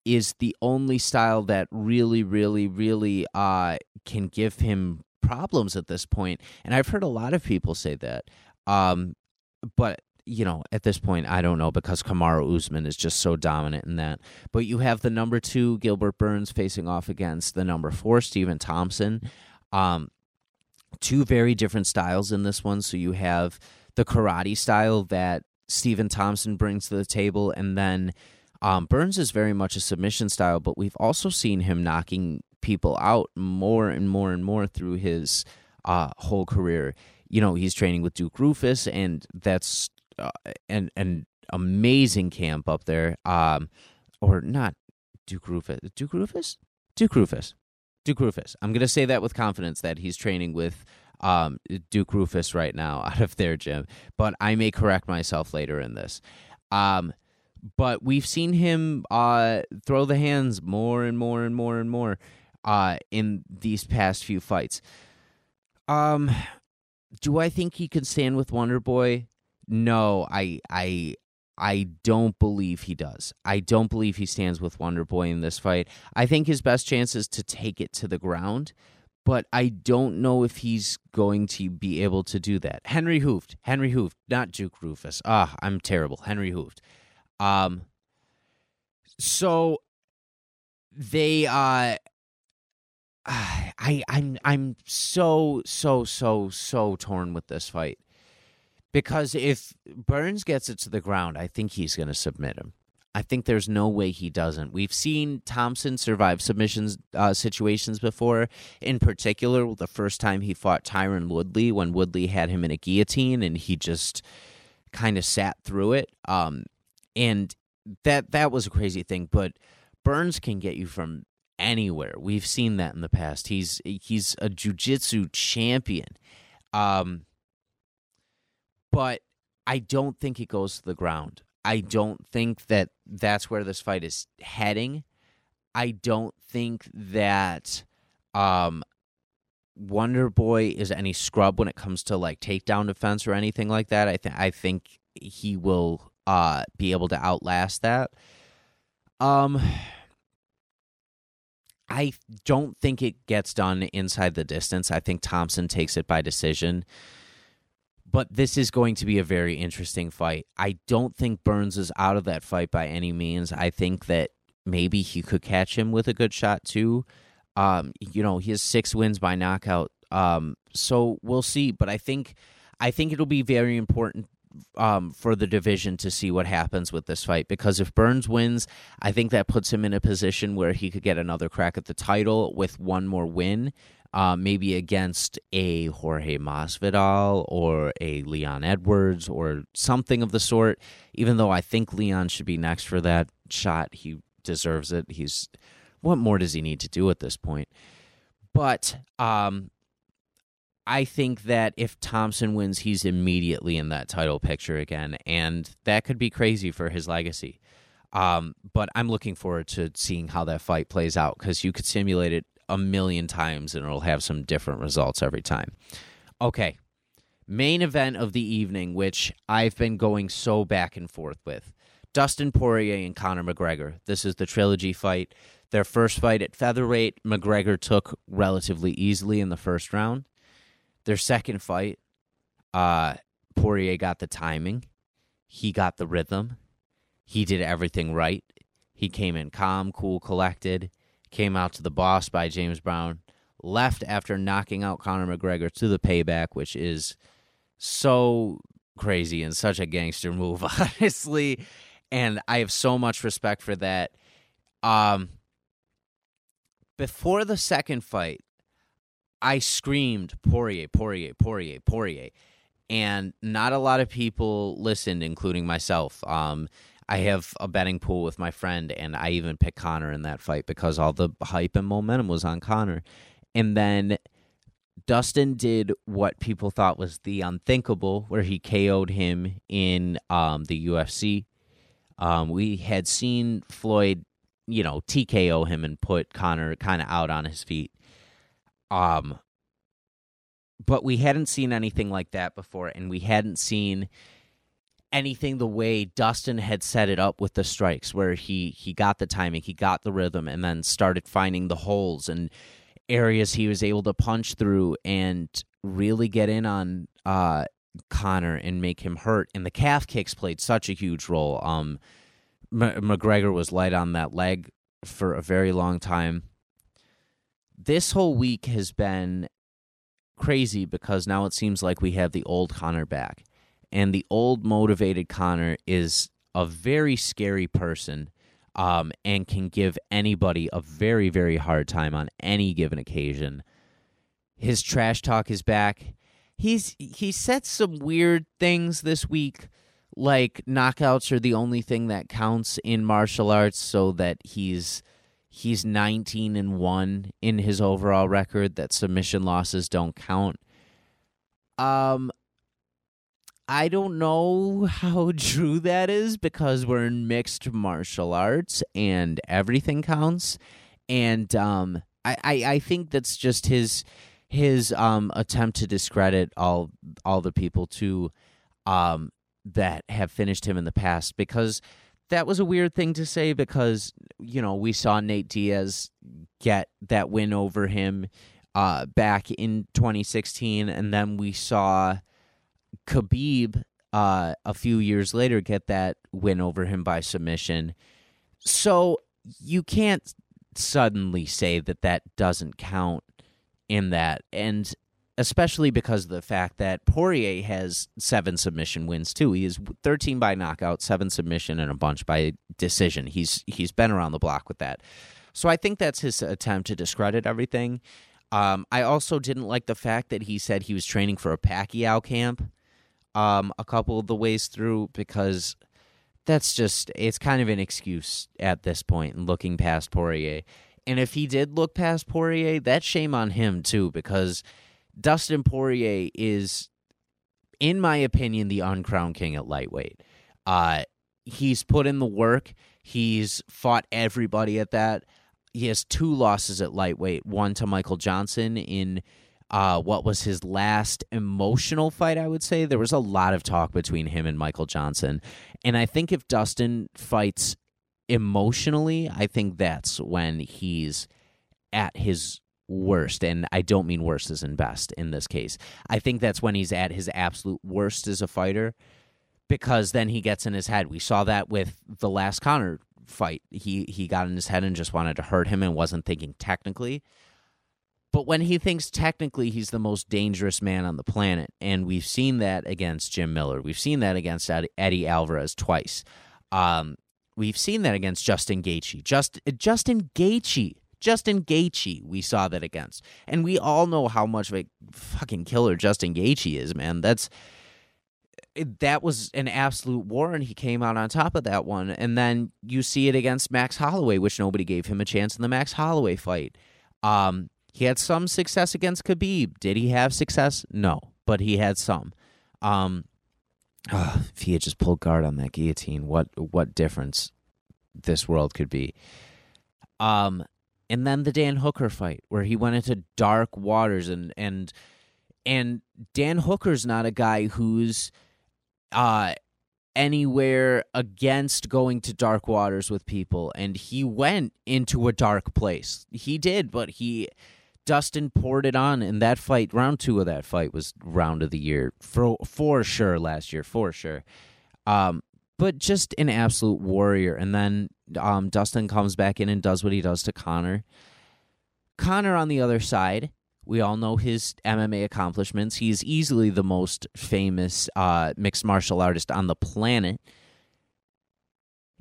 is the only style that really, really, really uh, can give him problems at this point. And I've heard a lot of people say that. Um, but you know, at this point, I don't know because Kamaru Usman is just so dominant in that. But you have the number two Gilbert Burns facing off against the number four Stephen Thompson. Um, two very different styles in this one. So you have the karate style that Stephen Thompson brings to the table, and then um, Burns is very much a submission style, but we've also seen him knocking people out more and more and more through his uh, whole career. You know, he's training with Duke Roufus, and that's uh, an an amazing camp up there. Um, or not Duke Roufus. Duke Roufus. Duke Roufus. Duke Roufus. I'm gonna say that with confidence that he's training with um, Duke Roufus right now out of their gym, but I may correct myself later in this. Um, but we've seen him uh, throw the hands more and more and more and more uh, in these past few fights. Um, do I think he can stand with Wonder Boy? No, I I I don't believe he does. I don't believe he stands with Wonder Boy in this fight. I think his best chance is to take it to the ground, but I don't know if he's going to be able to do that. Henry Hooft, Henry Hooft, not Duke Roufus. Ah, I'm terrible. Henry Hooft. Um, so they uh I I'm I'm so so so so torn with this fight. Because if Burns gets it to the ground, I think he's going to submit him. I think there's no way he doesn't. We've seen Thompson survive submissions uh, situations before. In particular, the first time he fought Tyron Woodley, when Woodley had him in a guillotine and he just kind of sat through it. Um, and that that was a crazy thing. But Burns can get you from anywhere. We've seen that in the past. He's he's a jujitsu champion, um, but I don't think it goes to the ground. I don't think that that's where this fight is heading. I don't think that um, Wonder Boy is any scrub when it comes to like takedown defense or anything like that. I think I think he will uh, be able to outlast that. Um, I don't think it gets done inside the distance. I think Thompson takes it by decision. But this is going to be a very interesting fight. I don't think Burns is out of that fight by any means. I think that maybe he could catch him with a good shot too. Um, you know, he has six wins by knockout. Um, so we'll see. But I think I think it'll be very important um, for the division to see what happens with this fight because if Burns wins, I think that puts him in a position where he could get another crack at the title with one more win, uh, maybe against a Jorge Masvidal or a Leon Edwards or something of the sort. Even though I think Leon should be next for that shot, he deserves it. He's what more does he need to do at this point? But um, I think that if Thompson wins, he's immediately in that title picture again, and that could be crazy for his legacy. Um, but I'm looking forward to seeing how that fight plays out because you could simulate it a million times and it'll have some different results every time. Okay, main event of the evening, which I've been going so back and forth with Dustin Poirier and Conor McGregor. This is the trilogy fight. Their first fight at featherweight, McGregor took relatively easily in the first round. Their second fight, uh, Poirier got the timing, he got the rhythm, he did everything right. He came in calm, cool, collected, came out to the boss by James Brown, left after knocking out Conor McGregor to the payback, which is so crazy and such a gangster move, honestly. And I have so much respect for that. Um, before the second fight, I screamed Poirier, Poirier, Poirier, Poirier, and not a lot of people listened, including myself. Um, I have a betting pool with my friend, and I even picked Conor in that fight because all the hype and momentum was on Conor. And then Dustin did what people thought was the unthinkable, where he KO'd him in um, the UFC. Um, we had seen Floyd you know, TKO him and put Conor kind of out on his feet. Um, but we hadn't seen anything like that before, and we hadn't seen anything the way Dustin had set it up with the strikes, where he he got the timing, he got the rhythm, and then started finding the holes and areas he was able to punch through and really get in on uh, Conor and make him hurt. And the calf kicks played such a huge role. Um, M- McGregor was light on that leg for a very long time. This whole week has been crazy because now it seems like we have the old Conor back. And the old motivated Conor is a very scary person um, and can give anybody a very, very hard time on any given occasion. His trash talk is back. He's he said some weird things this week like knockouts are the only thing that counts in martial arts so that he's he's 19 and 1 in his overall record that submission losses don't count um I don't know how true that is because we're in mixed martial arts and everything counts. And um I, I, I think that's just his his um attempt to discredit all all the people to um that have finished him in the past because that was a weird thing to say because you know we saw Nate Diaz get that win over him uh, back in 2016, and then we saw Khabib uh, a few years later get that win over him by submission. So you can't suddenly say that that doesn't count in that, and especially because of the fact that Poirier has seven submission wins too. He is 13 by knockout, seven submission, and a bunch by decision. He's he's been around the block with that. So I think that's his attempt to discredit everything. Um, I also didn't like the fact that he said he was training for a Pacquiao camp um, a couple of the ways through because that's just it's kind of an excuse at this point looking past Poirier. And if he did look past Poirier, that's shame on him too because Dustin Poirier is, in my opinion, the uncrowned king at lightweight. Uh, he's put in the work. He's fought everybody at that. He has two losses at lightweight. One to Michael Johnson in uh, what was his last emotional fight. I would say there was a lot of talk between him and Michael Johnson, and I think if Dustin fights emotionally, I think that's when he's at his worst, and I don't mean worst as in best in this case. I think that's when he's at his absolute worst as a fighter because then he gets in his head. We saw that with the last Conor fight. He he got in his head and just wanted to hurt him and wasn't thinking technically. But when he thinks technically he's the most dangerous man on the planet, and we've seen that against Jim Miller, we've seen that against Eddie Alvarez twice. Um, we've seen that against Justin Gaethje. Just Justin Gaethje, Justin Gaethje, we saw that against, and we all know how much of a fucking killer Justin Gaethje is, man. That's that was an absolute war, and he came out on top of that one. And then you see it against Max Holloway, which nobody gave him a chance in the Max Holloway fight. Um, he had some success against Khabib. Did he have success? No, but he had some. Um, uh, if he had just pulled guard on that guillotine, what what difference this world could be. Um, and then the Dan Hooker fight, where he went into dark waters, and and and Dan Hooker's not a guy who's uh anywhere against going to dark waters with people and he went into a dark place he did but he Dustin poured it on in that fight. Round two of that fight was round of the year for for sure last year, for sure. Um, but just an absolute warrior. And then um, Dustin comes back in and does what he does to Conor. Conor on the other side, we all know his MMA accomplishments. He's easily the most famous uh, mixed martial artist on the planet.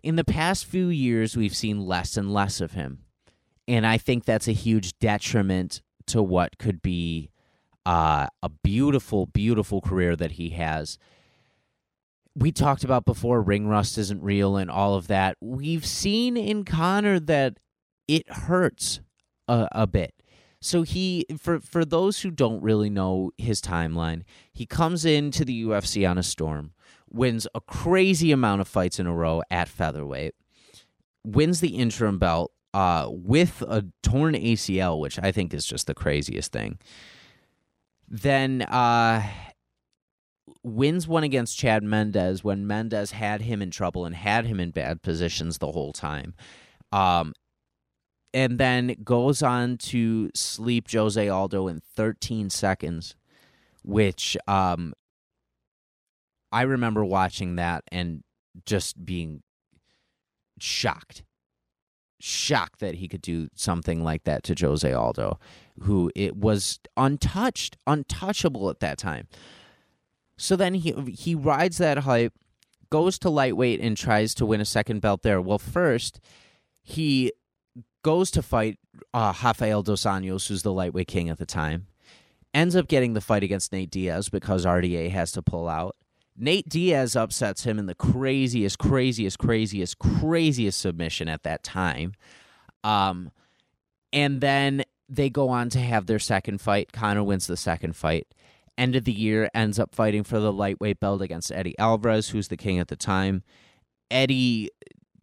In the past few years, we've seen less and less of him and I think that's a huge detriment to what could be uh, a beautiful, beautiful career that he has. We talked about before ring rust isn't real and all of that. We've seen in Conor that it hurts a, a bit. So he for for those who don't really know his timeline, he comes into the UFC on a storm, wins a crazy amount of fights in a row at featherweight, wins the interim belt, uh, with a torn ACL, which I think is just the craziest thing. Then uh, wins one against Chad Mendes when Mendes had him in trouble and had him in bad positions the whole time. Um, and then goes on to sleep Jose Aldo in 13 seconds, which um, I remember watching that and just being shocked shocked that he could do something like that to Jose Aldo, who it was untouched, untouchable at that time. So then he he rides that hype, goes to lightweight and tries to win a second belt there. Well, first he goes to fight uh, Rafael dos Anjos, who's the lightweight king at the time. Ends up getting the fight against Nate Diaz because RDA has to pull out. Nate Diaz upsets him in the craziest, craziest, craziest, craziest submission at that time. Um, and then they go on to have their second fight. Conor wins the second fight. End of the year ends up fighting for the lightweight belt against Eddie Alvarez, who's the king at the time. Eddie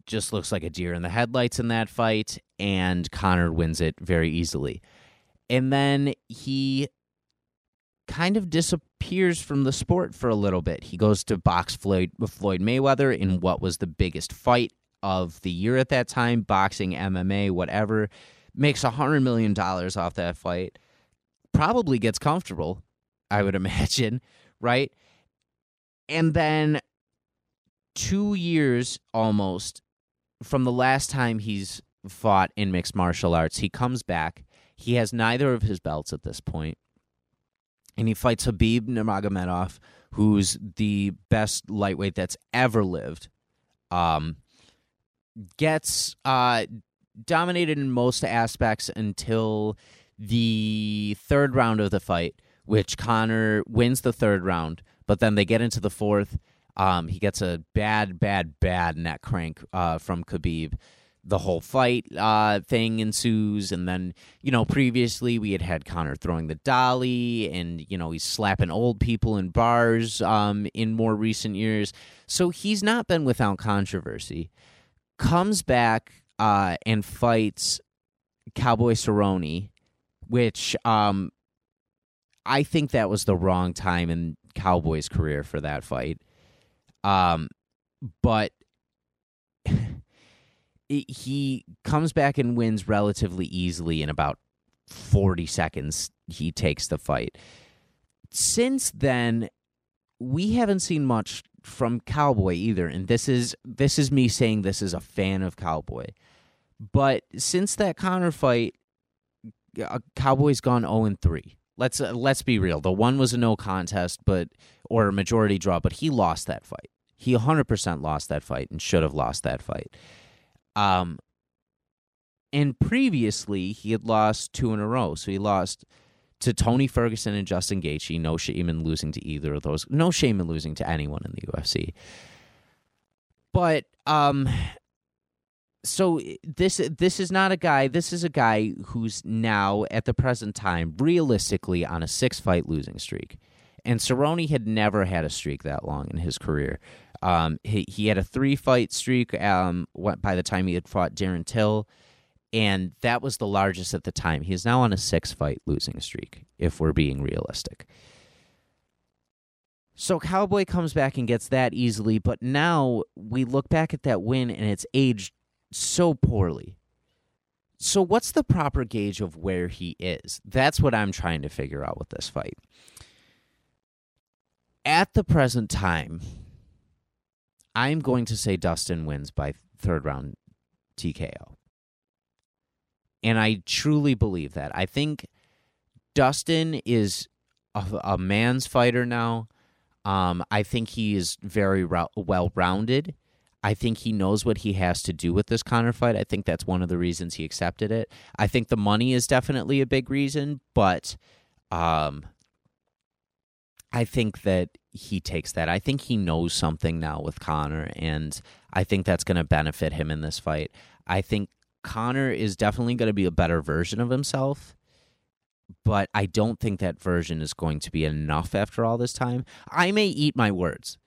just looks like a deer in the headlights in that fight, and Conor wins it very easily. And then he kind of disappears from the sport for a little bit. He goes to box Floyd, Floyd Mayweather in what was the biggest fight of the year at that time boxing, MMA, whatever. Makes a $100 million off that fight. Probably gets comfortable, I would imagine, right? And then two years almost from the last time he's fought in mixed martial arts, he comes back. He has neither of his belts at this point and he fights Khabib Nurmagomedov, who's the best lightweight that's ever lived. Um, gets uh, dominated in most aspects until the third round of the fight, which Conor wins the third round, but then they get into the fourth. Um, he gets a bad, bad, bad neck crank uh, from Khabib the whole fight uh, thing ensues. And then, you know, previously we had had Conor throwing the dolly and, you know, he's slapping old people in bars um, in more recent years. So he's not been without controversy. Comes back uh, and fights Cowboy Cerrone, which um, I think that was the wrong time in Cowboy's career for that fight. Um, but he comes back and wins relatively easily in about 40 seconds. He takes the fight. Since then, we haven't seen much from Cowboy either, and this is this is me saying this is a fan of Cowboy. But since that Conor fight, Cowboy's gone 0 and 3. Let's uh, let's be real. The one was a no contest, but or a majority draw, but he lost that fight. He 100% lost that fight and should have lost that fight. Um and previously he had lost two in a row. So he lost to Tony Ferguson and Justin Gaethje. No shame in losing to either of those. No shame in losing to anyone in the UFC. But um so this this is not a guy. This is a guy who's now at the present time realistically on a six fight losing streak, and Cerrone had never had a streak that long in his career. Um, he he had a three fight streak. Um, by the time he had fought Darren Till, and that was the largest at the time. He is now on a six fight losing streak. If we're being realistic. So Cowboy comes back and gets that easily, but now we look back at that win and it's aged so poorly. So, what's the proper gauge of where he is? That's what I'm trying to figure out with this fight. At the present time, I'm going to say Dustin wins by third round TKO. And I truly believe that. I think Dustin is a, a man's fighter now. Um, I think he is very well rounded. I think he knows what he has to do with this Conor fight. I think that's one of the reasons he accepted it. I think the money is definitely a big reason, but um, I think that he takes that. I think he knows something now with Conor, and I think that's going to benefit him in this fight. I think Conor is definitely going to be a better version of himself, but I don't think that version is going to be enough after all this time. I may eat my words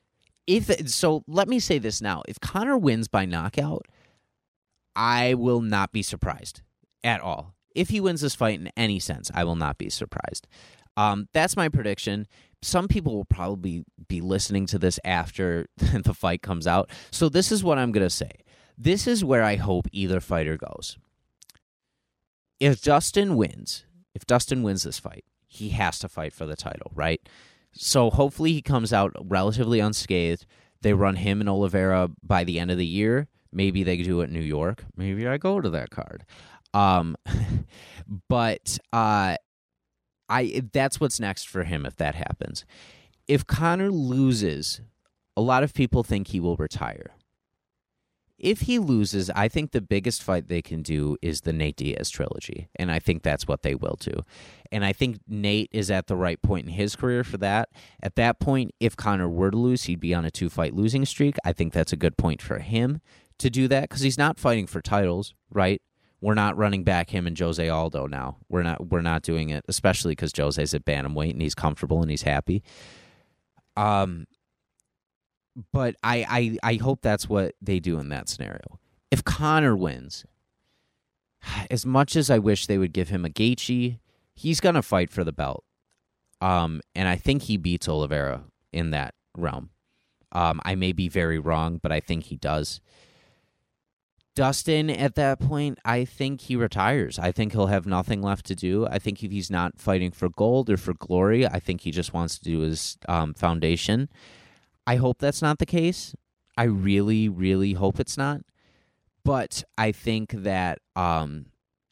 if so, let me say this now: if Conor wins by knockout, I will not be surprised at all. If he wins this fight in any sense, I will not be surprised. Um, that's my prediction. Some people will probably be listening to this after the fight comes out. So this is what I'm going to say. This is where I hope either fighter goes. If Dustin wins, if Dustin wins this fight, he has to fight for the title, right? So hopefully he comes out relatively unscathed. They run him and Oliveira by the end of the year. Maybe they do it in New York. Maybe I go to that card. Um, but uh, I that's what's next for him if that happens. If Conor loses, a lot of people think he will retire if he loses, I think the biggest fight they can do is the Nate Diaz trilogy. And I think that's what they will do. And I think Nate is at the right point in his career for that. At that point, if Conor were to lose, he'd be on a two fight losing streak. I think that's a good point for him to do that because he's not fighting for titles, right? We're not running back him and Jose Aldo now. We're not we're not doing it, especially because Jose's at bantamweight and he's comfortable and he's happy. Um but I, I I hope that's what they do in that scenario. If Conor wins, as much as I wish they would give him a Gaethje, he's gonna fight for the belt. Um, and I think he beats Oliveira in that realm. Um, I may be very wrong, but I think he does. Dustin, at that point, I think he retires. I think he'll have nothing left to do. I think if he's not fighting for gold or for glory, I think he just wants to do his um, foundation. I hope that's not the case. I really, really hope it's not. But I think that um,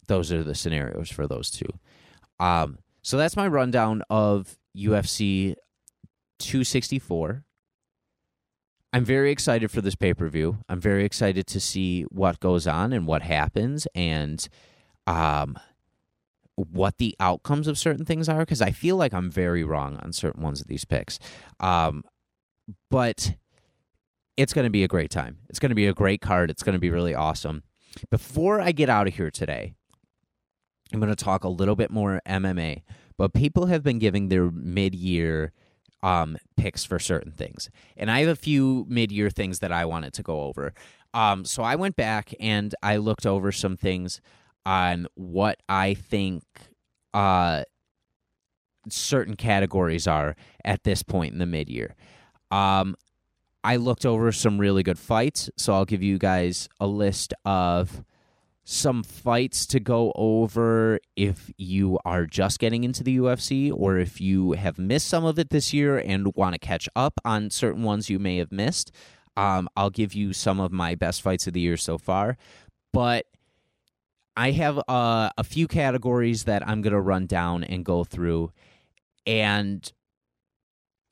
those are the scenarios for those two. Um, so that's my rundown of UFC 264. I'm very excited for this pay per view. I'm very excited to see what goes on and what happens and um, what the outcomes of certain things are because I feel like I'm very wrong on certain ones of these picks. Um, but it's going to be a great time. It's going to be a great card. It's going to be really awesome. Before I get out of here today, I'm going to talk a little bit more MMA, but people have been giving their mid year um, picks for certain things. And I have a few mid year things that I wanted to go over. Um, so I went back and I looked over some things on what I think uh, certain categories are at this point in the mid year. Um, I looked over some really good fights, so I'll give you guys a list of some fights to go over if you are just getting into the UFC or if you have missed some of it this year and want to catch up on certain ones you may have missed. Um, I'll give you some of my best fights of the year so far, but I have uh, a few categories that I'm going to run down and go through, and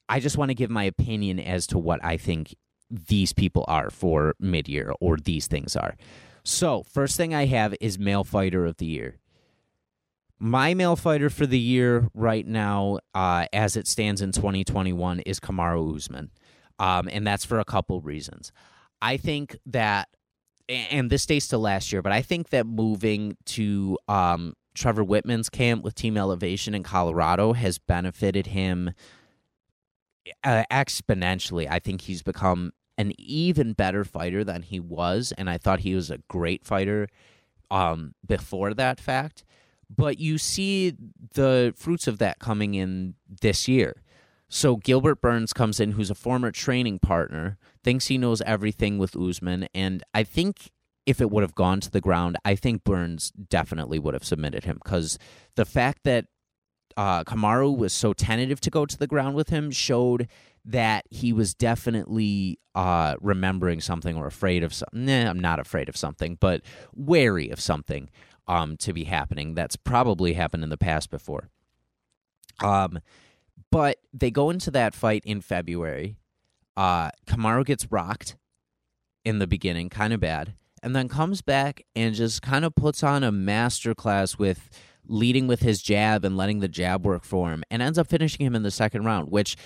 I just want to give my opinion as to what I think these people are for mid year or these things are. So, first thing I have is male fighter of the year. My male fighter for the year right now, uh, as it stands in 2021, is Kamaru Usman. Um, and that's for a couple reasons. I think that, and this dates to last year, but I think that moving to um, Trevor Wittman's camp with Team Elevation in Colorado has benefited him uh, exponentially. I think he's become an even better fighter than he was, and I thought he was a great fighter um, before that fact. But you see the fruits of that coming in this year. So Gilbert Burns comes in, who's a former training partner, thinks he knows everything with Usman, and I think if it would have gone to the ground, I think Burns definitely would have submitted him because the fact that uh, Kamaru was so tentative to go to the ground with him showed that he was definitely uh, remembering something or afraid of something. Nah, I'm not afraid of something, but wary of something um, to be happening. That's probably happened in the past before. Um, but they go into that fight in February. Uh, Kamaru gets rocked in the beginning, kind of bad, and then comes back and just kind of puts on a masterclass with leading with his jab and letting the jab work for him, and ends up finishing him in the second round. Which,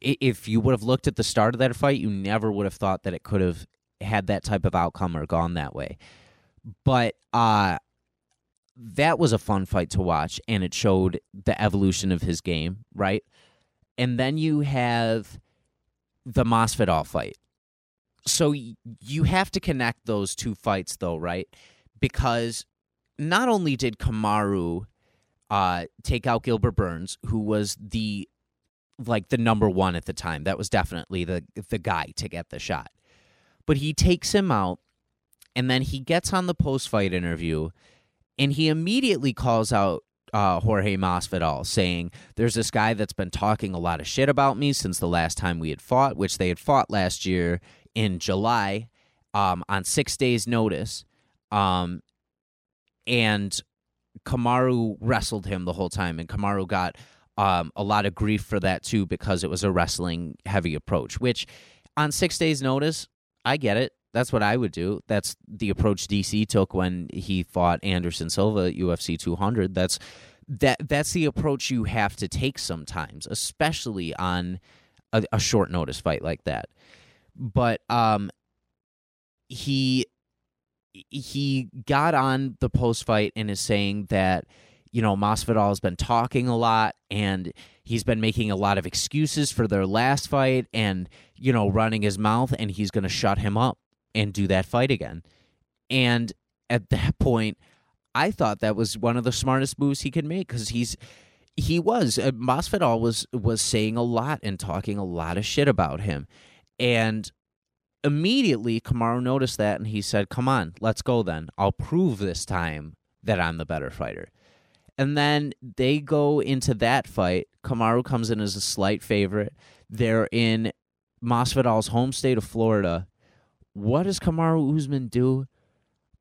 if you would have looked at the start of that fight, you never would have thought that it could have had that type of outcome or gone that way. But uh, that was a fun fight to watch, and it showed the evolution of his game, right? And then you have the Masvidal fight. So you have to connect those two fights, though, right? Because not only did Kamaru uh, take out Gilbert Burns, who was the like the number one at the time, that was definitely the the guy to get the shot, but he takes him out, and then he gets on the post fight interview and he immediately calls out uh, Jorge Masvidal, saying, "There's this guy that's been talking a lot of shit about me since the last time we had fought, which they had fought last year in July um, on six days' notice." Um, and Kamaru wrestled him the whole time, and Kamaru got um, a lot of grief for that too because it was a wrestling heavy approach. Which, on six days' notice, I get it. That's what I would do. That's the approach DC took when he fought Anderson Silva at UFC 200. That's that that's the approach you have to take sometimes, especially on a, a short notice fight like that. But um, he he got on the post fight and is saying that you know Masvidal has been talking a lot and he's been making a lot of excuses for their last fight and you know running his mouth and he's going to shut him up and do that fight again. And at that point, I thought that was one of the smartest moves he could make because he's he was uh, Masvidal was was saying a lot and talking a lot of shit about him, and immediately Kamaru noticed that and he said, "Come on, let's go then. I'll prove this time that I'm the better fighter." And then they go into that fight. Kamaru comes in as a slight favorite. They're in Masvidal's home state of Florida what does Kamaru Usman do?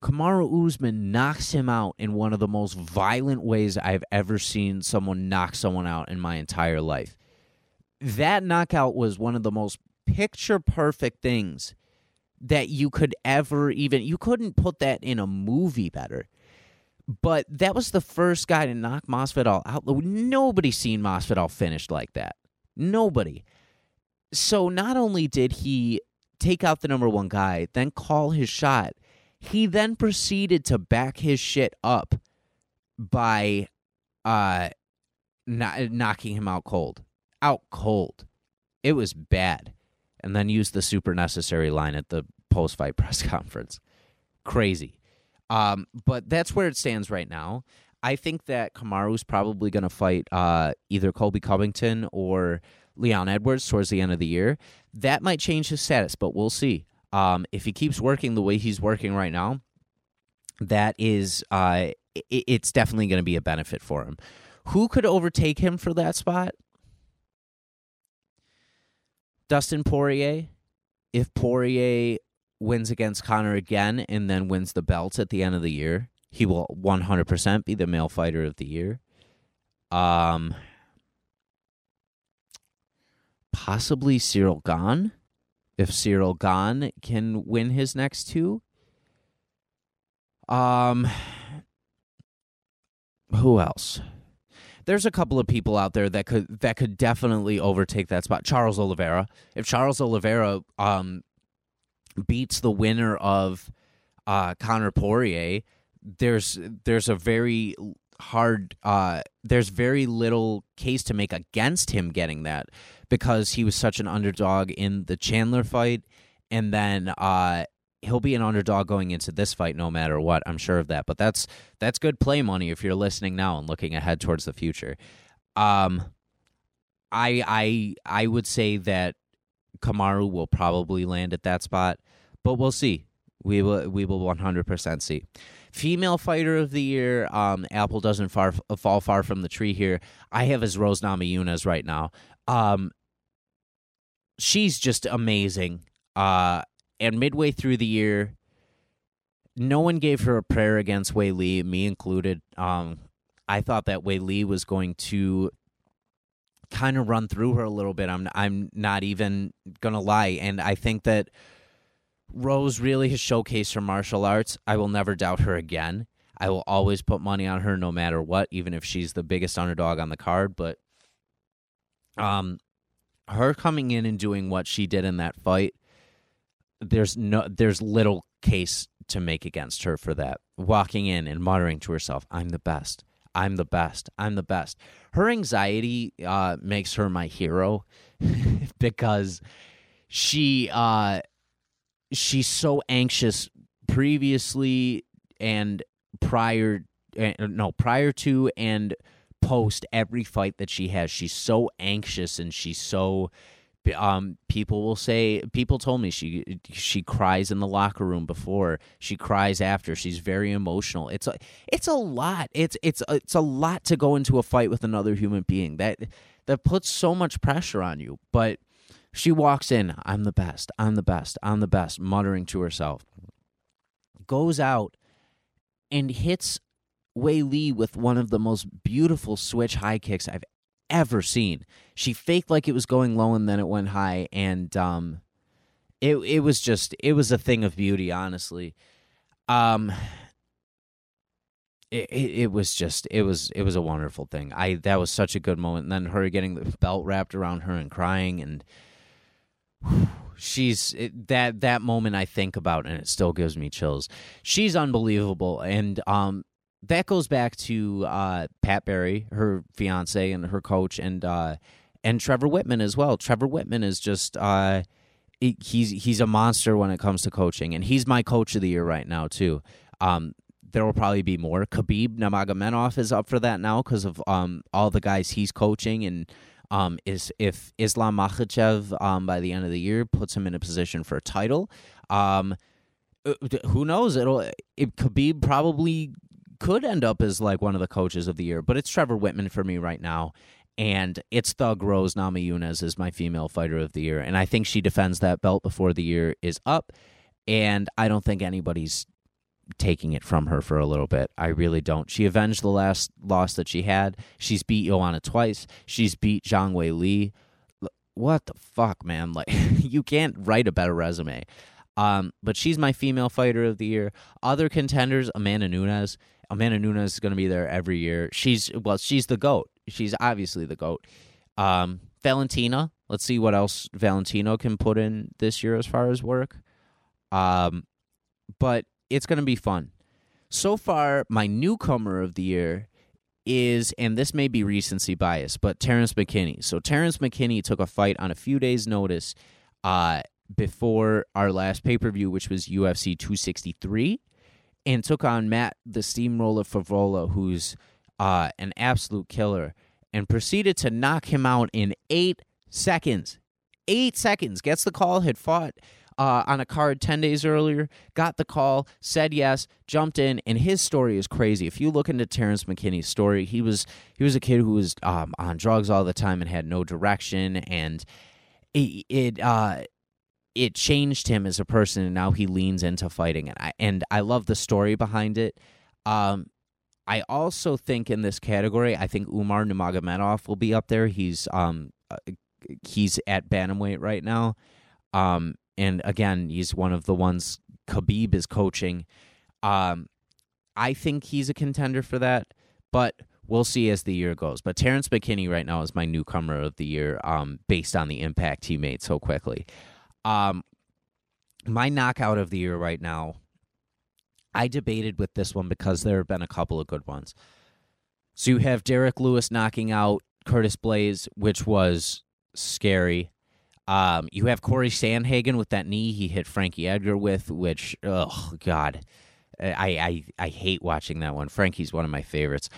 Kamaru Usman knocks him out in one of the most violent ways I've ever seen someone knock someone out in my entire life. That knockout was one of the most picture perfect things that you could ever even you couldn't put that in a movie better. But that was the first guy to knock Masvidal out. Nobody seen Masvidal finished like that. Nobody. So not only did he take out the number one guy, then call his shot. He then proceeded to back his shit up by uh knocking him out cold. Out cold. It was bad. And then used the super necessary line at the post fight press conference. Crazy. Um, but that's where it stands right now. I think that Kamaru's probably going to fight uh, either Colby Covington or Leon Edwards towards the end of the year. That might change his status, but we'll see. Um, if he keeps working the way he's working right now, that is, uh, it, it's definitely going to be a benefit for him. Who could overtake him for that spot? Dustin Poirier. If Poirier wins against Conor again and then wins the belt at the end of the year, He will 100% be the male fighter of the year. Um, possibly Ciryl Gane. If Ciryl Gane can win his next two. Um, who else? There's a couple of people out there that could that could definitely overtake that spot. Charles Oliveira. If Charles Oliveira um beats the winner of uh Conor Poirier, there's there's a very hard uh there's very little case to make against him getting that because he was such an underdog in the Chandler fight and then uh he'll be an underdog going into this fight no matter what. I'm sure of that. But that's that's good play money if you're listening now and looking ahead towards the future. Um I I I would say that Kamaru will probably land at that spot, but we'll see. We will we will 100% see. Female fighter of the year, um, Apple doesn't far fall far from the tree here. I have as Rose Namajunas right now. Um, she's just amazing. Uh, and midway through the year, no one gave her a prayer against Weili, me included. Um, I thought that Weili was going to kind of run through her a little bit. I'm I'm not even gonna lie, and I think that Rose really has showcased her martial arts. I will never doubt her again. I will always put money on her no matter what, even if she's the biggest underdog on the card. But um, her coming in and doing what she did in that fight there's no there's little case to make against her for that. Walking in and muttering to herself, "I'm the best. I'm the best. I'm the best." Her anxiety uh, makes her my hero because she uh, she's so anxious previously and prior uh, no prior to and post every fight that she has. She's so anxious and she's so um, people will say people told me she she cries in the locker room before. She cries after. She's very emotional. It's a it's a lot. It's it's it's a lot to go into a fight with another human being. That that puts so much pressure on you. But she walks in i'm the best i'm the best i'm the best muttering to herself goes out and hits Weili with one of the most beautiful switch high kicks I've ever seen. She faked like it was going low and then it went high, and um, it it was just it was a thing of beauty, honestly. Um, it, it, it was just it was it was a wonderful thing. I that was such a good moment. And then her getting the belt wrapped around her and crying and. She's it, that that moment I think about and it still gives me chills. She's unbelievable and um that goes back to uh, Pat Barry, her fiance, and her coach, and uh, and Trevor Wittman as well. Trevor Wittman is just uh, he's he's a monster when it comes to coaching, and he's my coach of the year right now too. Um, there will probably be more. Khabib Nurmagomedov is up for that now because of um, all the guys he's coaching, and um, is if Islam Makhachev um, by the end of the year puts him in a position for a title. Um, uh, who knows? It'll it, Khabib probably could end up as like one of the coaches of the year, but it's Trevor Wittman for me right now. And it's Thug Rose Namajunas is my female fighter of the year. And I think she defends that belt before the year is up. And I don't think anybody's taking it from her for a little bit. I really don't. She avenged the last loss that she had. She's beat Joanna twice. She's beat Zhang Weili. What the fuck, man? Like you can't write a better resume. Um, but she's my female fighter of the year. Other contenders, Amanda Nunes. Amanda Nunes is going to be there every year. She's well, she's the goat. She's obviously the goat. Um, Valentina. Let's see what else Valentino can put in this year as far as work. Um, but it's going to be fun. So far, my newcomer of the year is, and this may be recency bias, but Terrence McKinney. So Terrence McKinney took a fight on a few days' notice uh, before our last pay per view, which was UFC 263 and took on Matt the Steamroller Frevola, who's uh, an absolute killer, and proceeded to knock him out in eight seconds. Eight seconds. Gets the call, had fought uh, on a card 10 days earlier, got the call, said yes, jumped in, and his story is crazy. If you look into Terrence McKinney's story, he was he was a kid who was um, on drugs all the time and had no direction, and it, it uh, it changed him as a person and now he leans into fighting and I and I love the story behind it. Um, I also think in this category, I think Umar Nurmagomedov will be up there. He's um uh, he's at bantamweight right now, um, and again, he's one of the ones Khabib is coaching. Um, I think he's a contender for that, but we'll see as the year goes. But Terrence McKinney right now is my newcomer of the year, um, based on the impact he made so quickly. Um, my knockout of the year right now. I debated with this one because there have been a couple of good ones. So you have Derrick Lewis knocking out Curtis Blaydes, which was scary. Um, you have Corey Sandhagen with that knee he hit Frankie Edgar with, which oh god, I I I hate watching that one. Frankie's one of my favorites.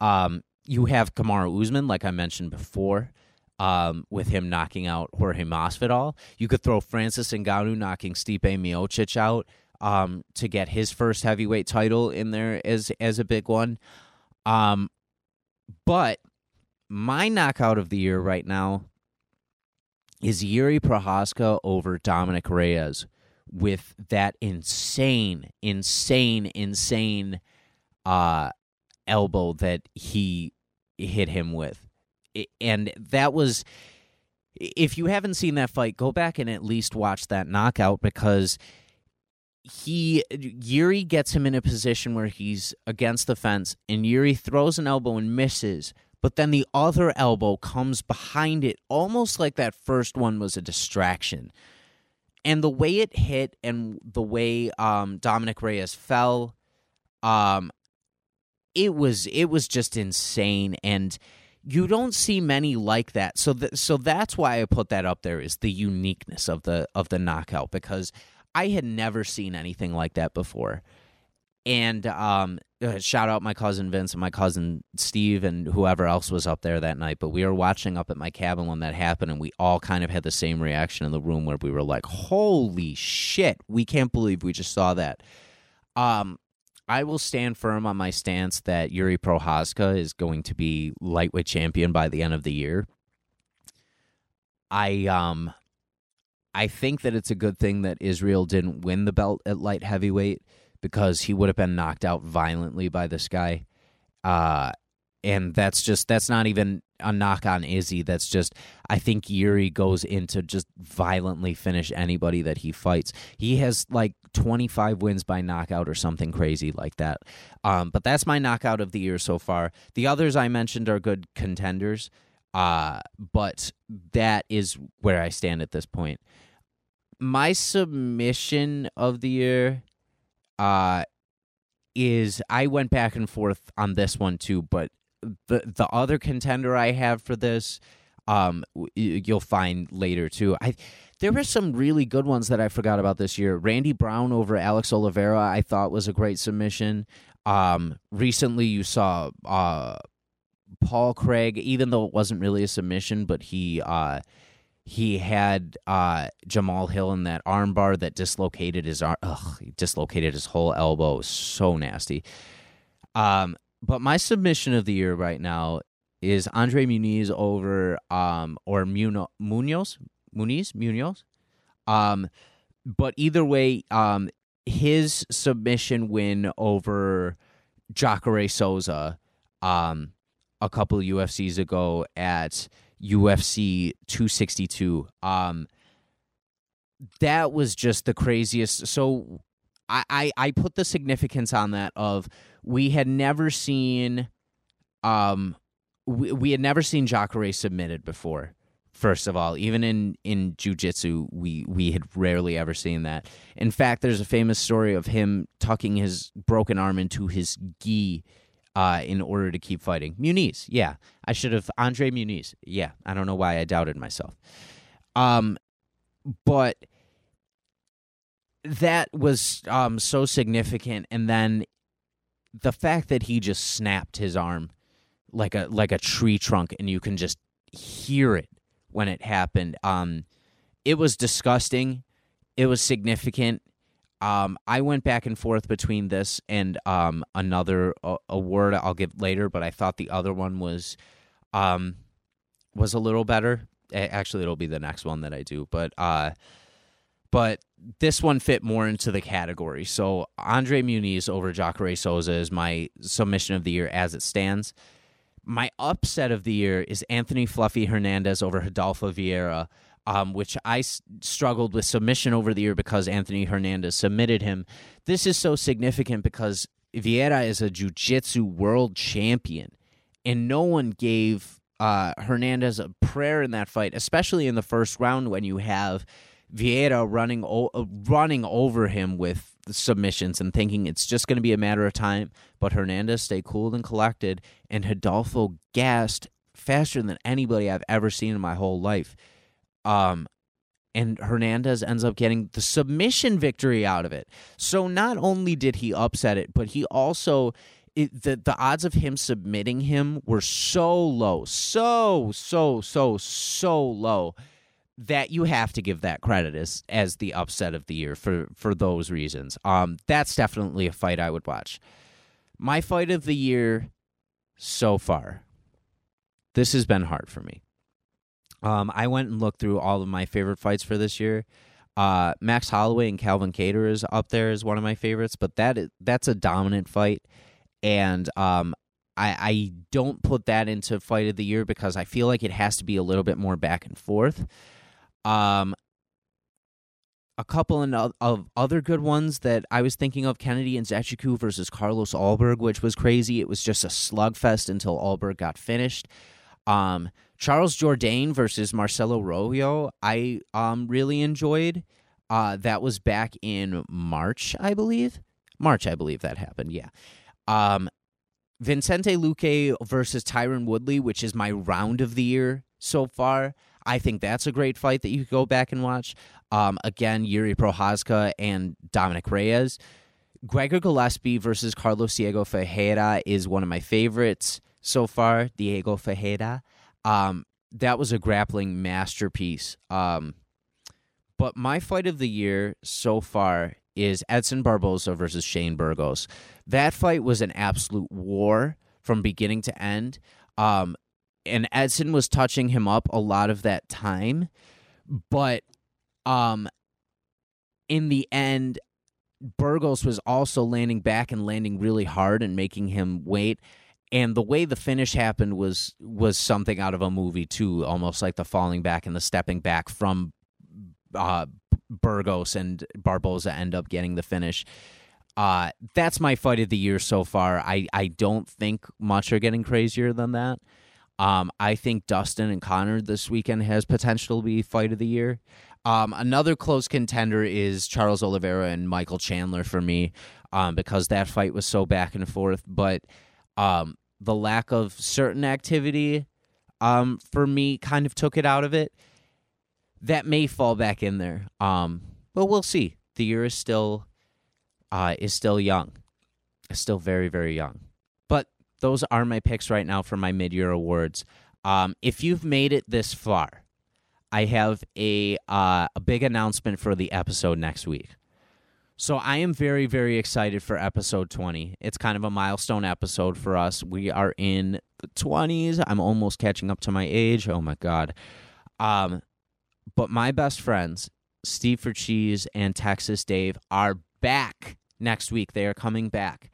Um, you have Kamaru Usman, like I mentioned before, um, with him knocking out Jorge Masvidal. You could throw Francis Ngannou knocking Stipe Miocic out um, to get his first heavyweight title in there as as a big one. Um, but my knockout of the year right now is Yuri Prochazka over Dominick Reyes with that insane, insane, insane uh, elbow that he hit him with. And that was, if you haven't seen that fight, go back and at least watch that knockout because he Yuri gets him in a position where he's against the fence and Yuri throws an elbow and misses but then the other elbow comes behind it, almost like that first one was a distraction. And the way it hit and the way um, Dominick Reyes fell, um, it was it was just insane, and you don't see many like that. So th- so that's why I put that up there is the uniqueness of the of the knockout because I had never seen anything like that before and um, uh, shout out my cousin Vince and my cousin Steve and whoever else was up there that night. But we were watching up at my cabin when that happened, and we all kind of had the same reaction in the room where we were like, "Holy shit! We can't believe we just saw that." Um, I will stand firm on my stance that Yuri Prochazka is going to be lightweight champion by the end of the year. I um, I think that it's a good thing that Israel didn't win the belt at light heavyweight because he would have been knocked out violently by this guy. Uh, and that's just that's not even a knock on Izzy. That's just I think Yuri goes into just violently finish anybody that he fights. He has like 25 wins by knockout or something crazy like that. Um, but that's my knockout of the year so far. The others I mentioned are good contenders. Uh, but that is where I stand at this point. My submission of the year uh, is I went back and forth on this one too, but the the other contender I have for this, um, you'll find later too. I there were some really good ones that I forgot about this year. Randy Brown over Alex Oliveira, I thought was a great submission. Um, recently you saw uh, Paul Craig, even though it wasn't really a submission, but he uh he had uh, Jamal Hill in that armbar that dislocated his arm. Ugh, he dislocated his whole elbow. so nasty. Um, but my submission of the year right now is Andre Muniz over um or Muno, Munoz Muniz Munoz. Um, but either way, um, his submission win over Jacare Souza, um, a couple UFCs ago at UFC 262. Um, that was just the craziest. So I, I, I put the significance on that of we had never seen, um, we, we had never seen Jacare submitted before. First of all, even in in jujitsu, we we had rarely ever seen that. In fact, there's a famous story of him tucking his broken arm into his gi uh, in order to keep fighting. Muniz, yeah, I should have Andre Muniz. Yeah, I don't know why I doubted myself. Um, but that was um so significant, and then the fact that he just snapped his arm like a like a tree trunk, and you can just hear it when it happened. Um, it was disgusting. It was significant. Um, I went back and forth between this and um, another uh, award I'll give later, but I thought the other one was um, was a little better. Actually, it'll be the next one that I do. But uh, but this one fit more into the category. So Andre Muniz over Jacare Souza is my submission of the year as it stands. My upset of the year is Anthony Fluffy Hernandez over Rodolfo Vieira, um, which I s- struggled with submission over the year because Anthony Hernandez submitted him. This is so significant because Vieira is a jiu-jitsu world champion, and no one gave uh, Hernandez a prayer in that fight, especially in the first round when you have Vieira running o- uh, running over him with submissions and thinking it's just going to be a matter of time. But Hernandez stayed cool and collected, and Hidalgo gassed faster than anybody I've ever seen in my whole life. Um, and Hernandez ends up getting the submission victory out of it. So not only did he upset it, but he also it, the the odds of him submitting him were so low, so so so so low that you have to give that credit as as the upset of the year for for those reasons. Um, that's definitely a fight I would watch. My fight of the year so far. This has been hard for me. Um, I went and looked through all of my favorite fights for this year. Uh, Max Holloway and Calvin Kattar is up there as one of my favorites, but that is, that's a dominant fight, and um, I, I don't put that into fight of the year because I feel like it has to be a little bit more back and forth. Um, a couple of, other good ones that I was thinking of: Kennedy Nzechukwu versus Carlos Ulberg, which was crazy. It was just a slugfest until Ulberg got finished. Um, Charles Jourdain versus Marcelo Rojo, I um really enjoyed. Uh, that was back in March, I believe. March, I believe that happened. Yeah. Um, Vicente Luque versus Tyron Woodley, which is my round of the year so far. I think that's a great fight that you could go back and watch. Um, again, Yuri Prochazka and Dominick Reyes. Gregor Gillespie versus Carlos Diego Ferreira is one of my favorites so far. Diego Ferreira. Um, that was a grappling masterpiece. Um, but my fight of the year so far is Edson Barboza versus Shane Burgos. That fight was an absolute war from beginning to end. Um, and Edson was touching him up a lot of that time, but um, in the end, Burgos was also landing back and landing really hard and making him wait. And the way the finish happened was was something out of a movie too, almost like the falling back and the stepping back from uh, Burgos and Barboza end up getting the finish. Uh, that's my fight of the year so far. I, I don't think much are getting crazier than that. Um, I think Dustin and Conor this weekend has potential to be fight of the year. Um, another close contender is Charles Oliveira and Michael Chandler for me, um, because that fight was so back and forth. But um, the lack of certain activity, um, for me, kind of took it out of it. That may fall back in there. Um, but we'll see. The year is still, uh, is still young, still very very young. But those are my picks right now for my mid year awards. Um, if you've made it this far, I have a uh, a big announcement for the episode next week. So I am very very excited for episode 20. It's kind of a milestone episode for us. We are in the 20s. I'm almost catching up to my age. Oh my god. Um but my best friends, Steve for Cheese and Texas Dave are back next week. They are coming back.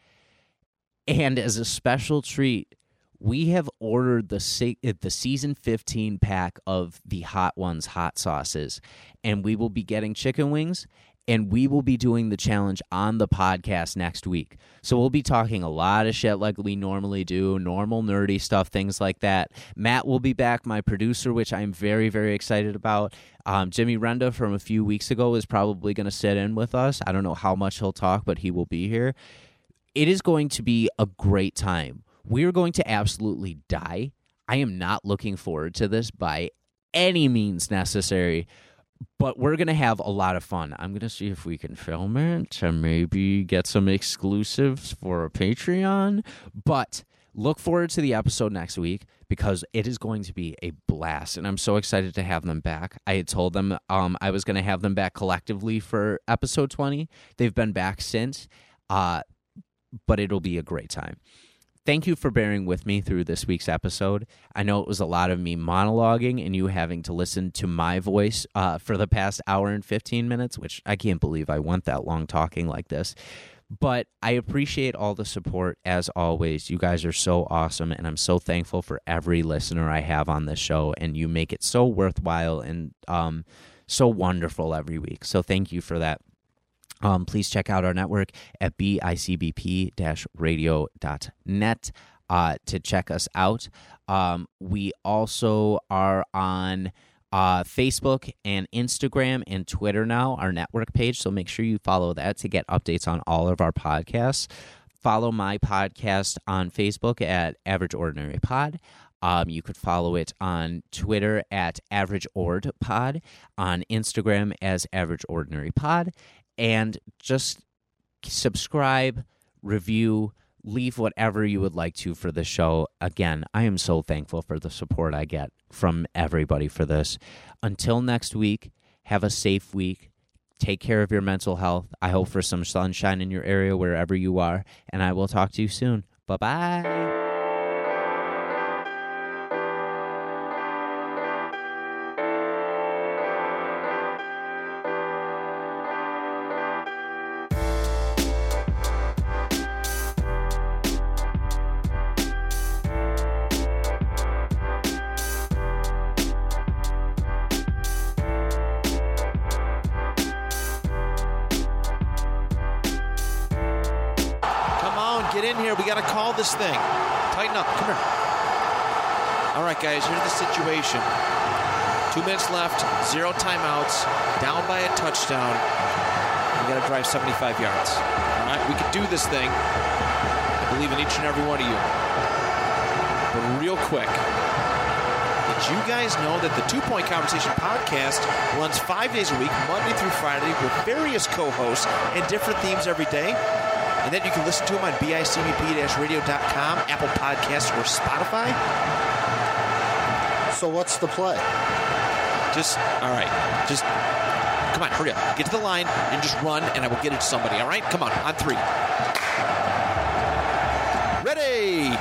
And as a special treat, we have ordered the se- the season 15 pack of the Hot Ones hot sauces and we will be getting chicken wings and we will be doing the challenge on the podcast next week. So we'll be talking a lot of shit like we normally do, normal nerdy stuff, things like that. Matt will be back, my producer, which I'm very, very excited about. Um, Jimmy Renda from a few weeks ago is probably going to sit in with us. I don't know how much he'll talk, but he will be here. It is going to be a great time. We're going to absolutely die. I am not looking forward to this by any means necessary but we're gonna have a lot of fun. I'm gonna see if we can film it and maybe get some exclusives for a Patreon. But look forward to the episode next week because it is going to be a blast, and I'm so excited to have them back. I had told them um, I was gonna have them back collectively for episode 20. They've been back since, uh, but it'll be a great time. Thank you for bearing with me through this week's episode. I know it was a lot of me monologuing and you having to listen to my voice uh, for the past hour and 15 minutes, which I can't believe I went that long talking like this. But I appreciate all the support as always. You guys are so awesome, and I'm so thankful for every listener I have on this show, and you make it so worthwhile and um, so wonderful every week. So thank you for that. Um, please check out our network at bicbp-radio.net uh, to check us out. Um, we also are on uh, Facebook and Instagram and Twitter now, our network page. So make sure you follow that to get updates on all of our podcasts. Follow my podcast on Facebook at Average Ordinary Pod. Um, you could follow it on Twitter at Average Ord Pod, on Instagram as Average Ordinary Pod, and just subscribe, review, leave whatever you would like to for the show. Again, I am so thankful for the support I get from everybody for this. Until next week, have a safe week. Take care of your mental health. I hope for some sunshine in your area wherever you are, and I will talk to you soon. Bye bye. 75 yards. All right, we can do this thing. I believe in each and every one of you. But real quick, did you guys know that the Two Point Conversation podcast runs five days a week, Monday through Friday, with various co hosts and different themes every day? And then you can listen to them on bicbp-radio.com, Apple Podcasts, or Spotify. So what's the play? Just, all right, just come on, hurry up. Get to the line and just run, and I will get it to somebody, all right? Come on, on three. Ready,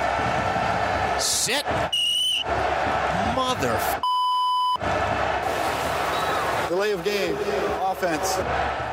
set, mother. Delay of game. Offense.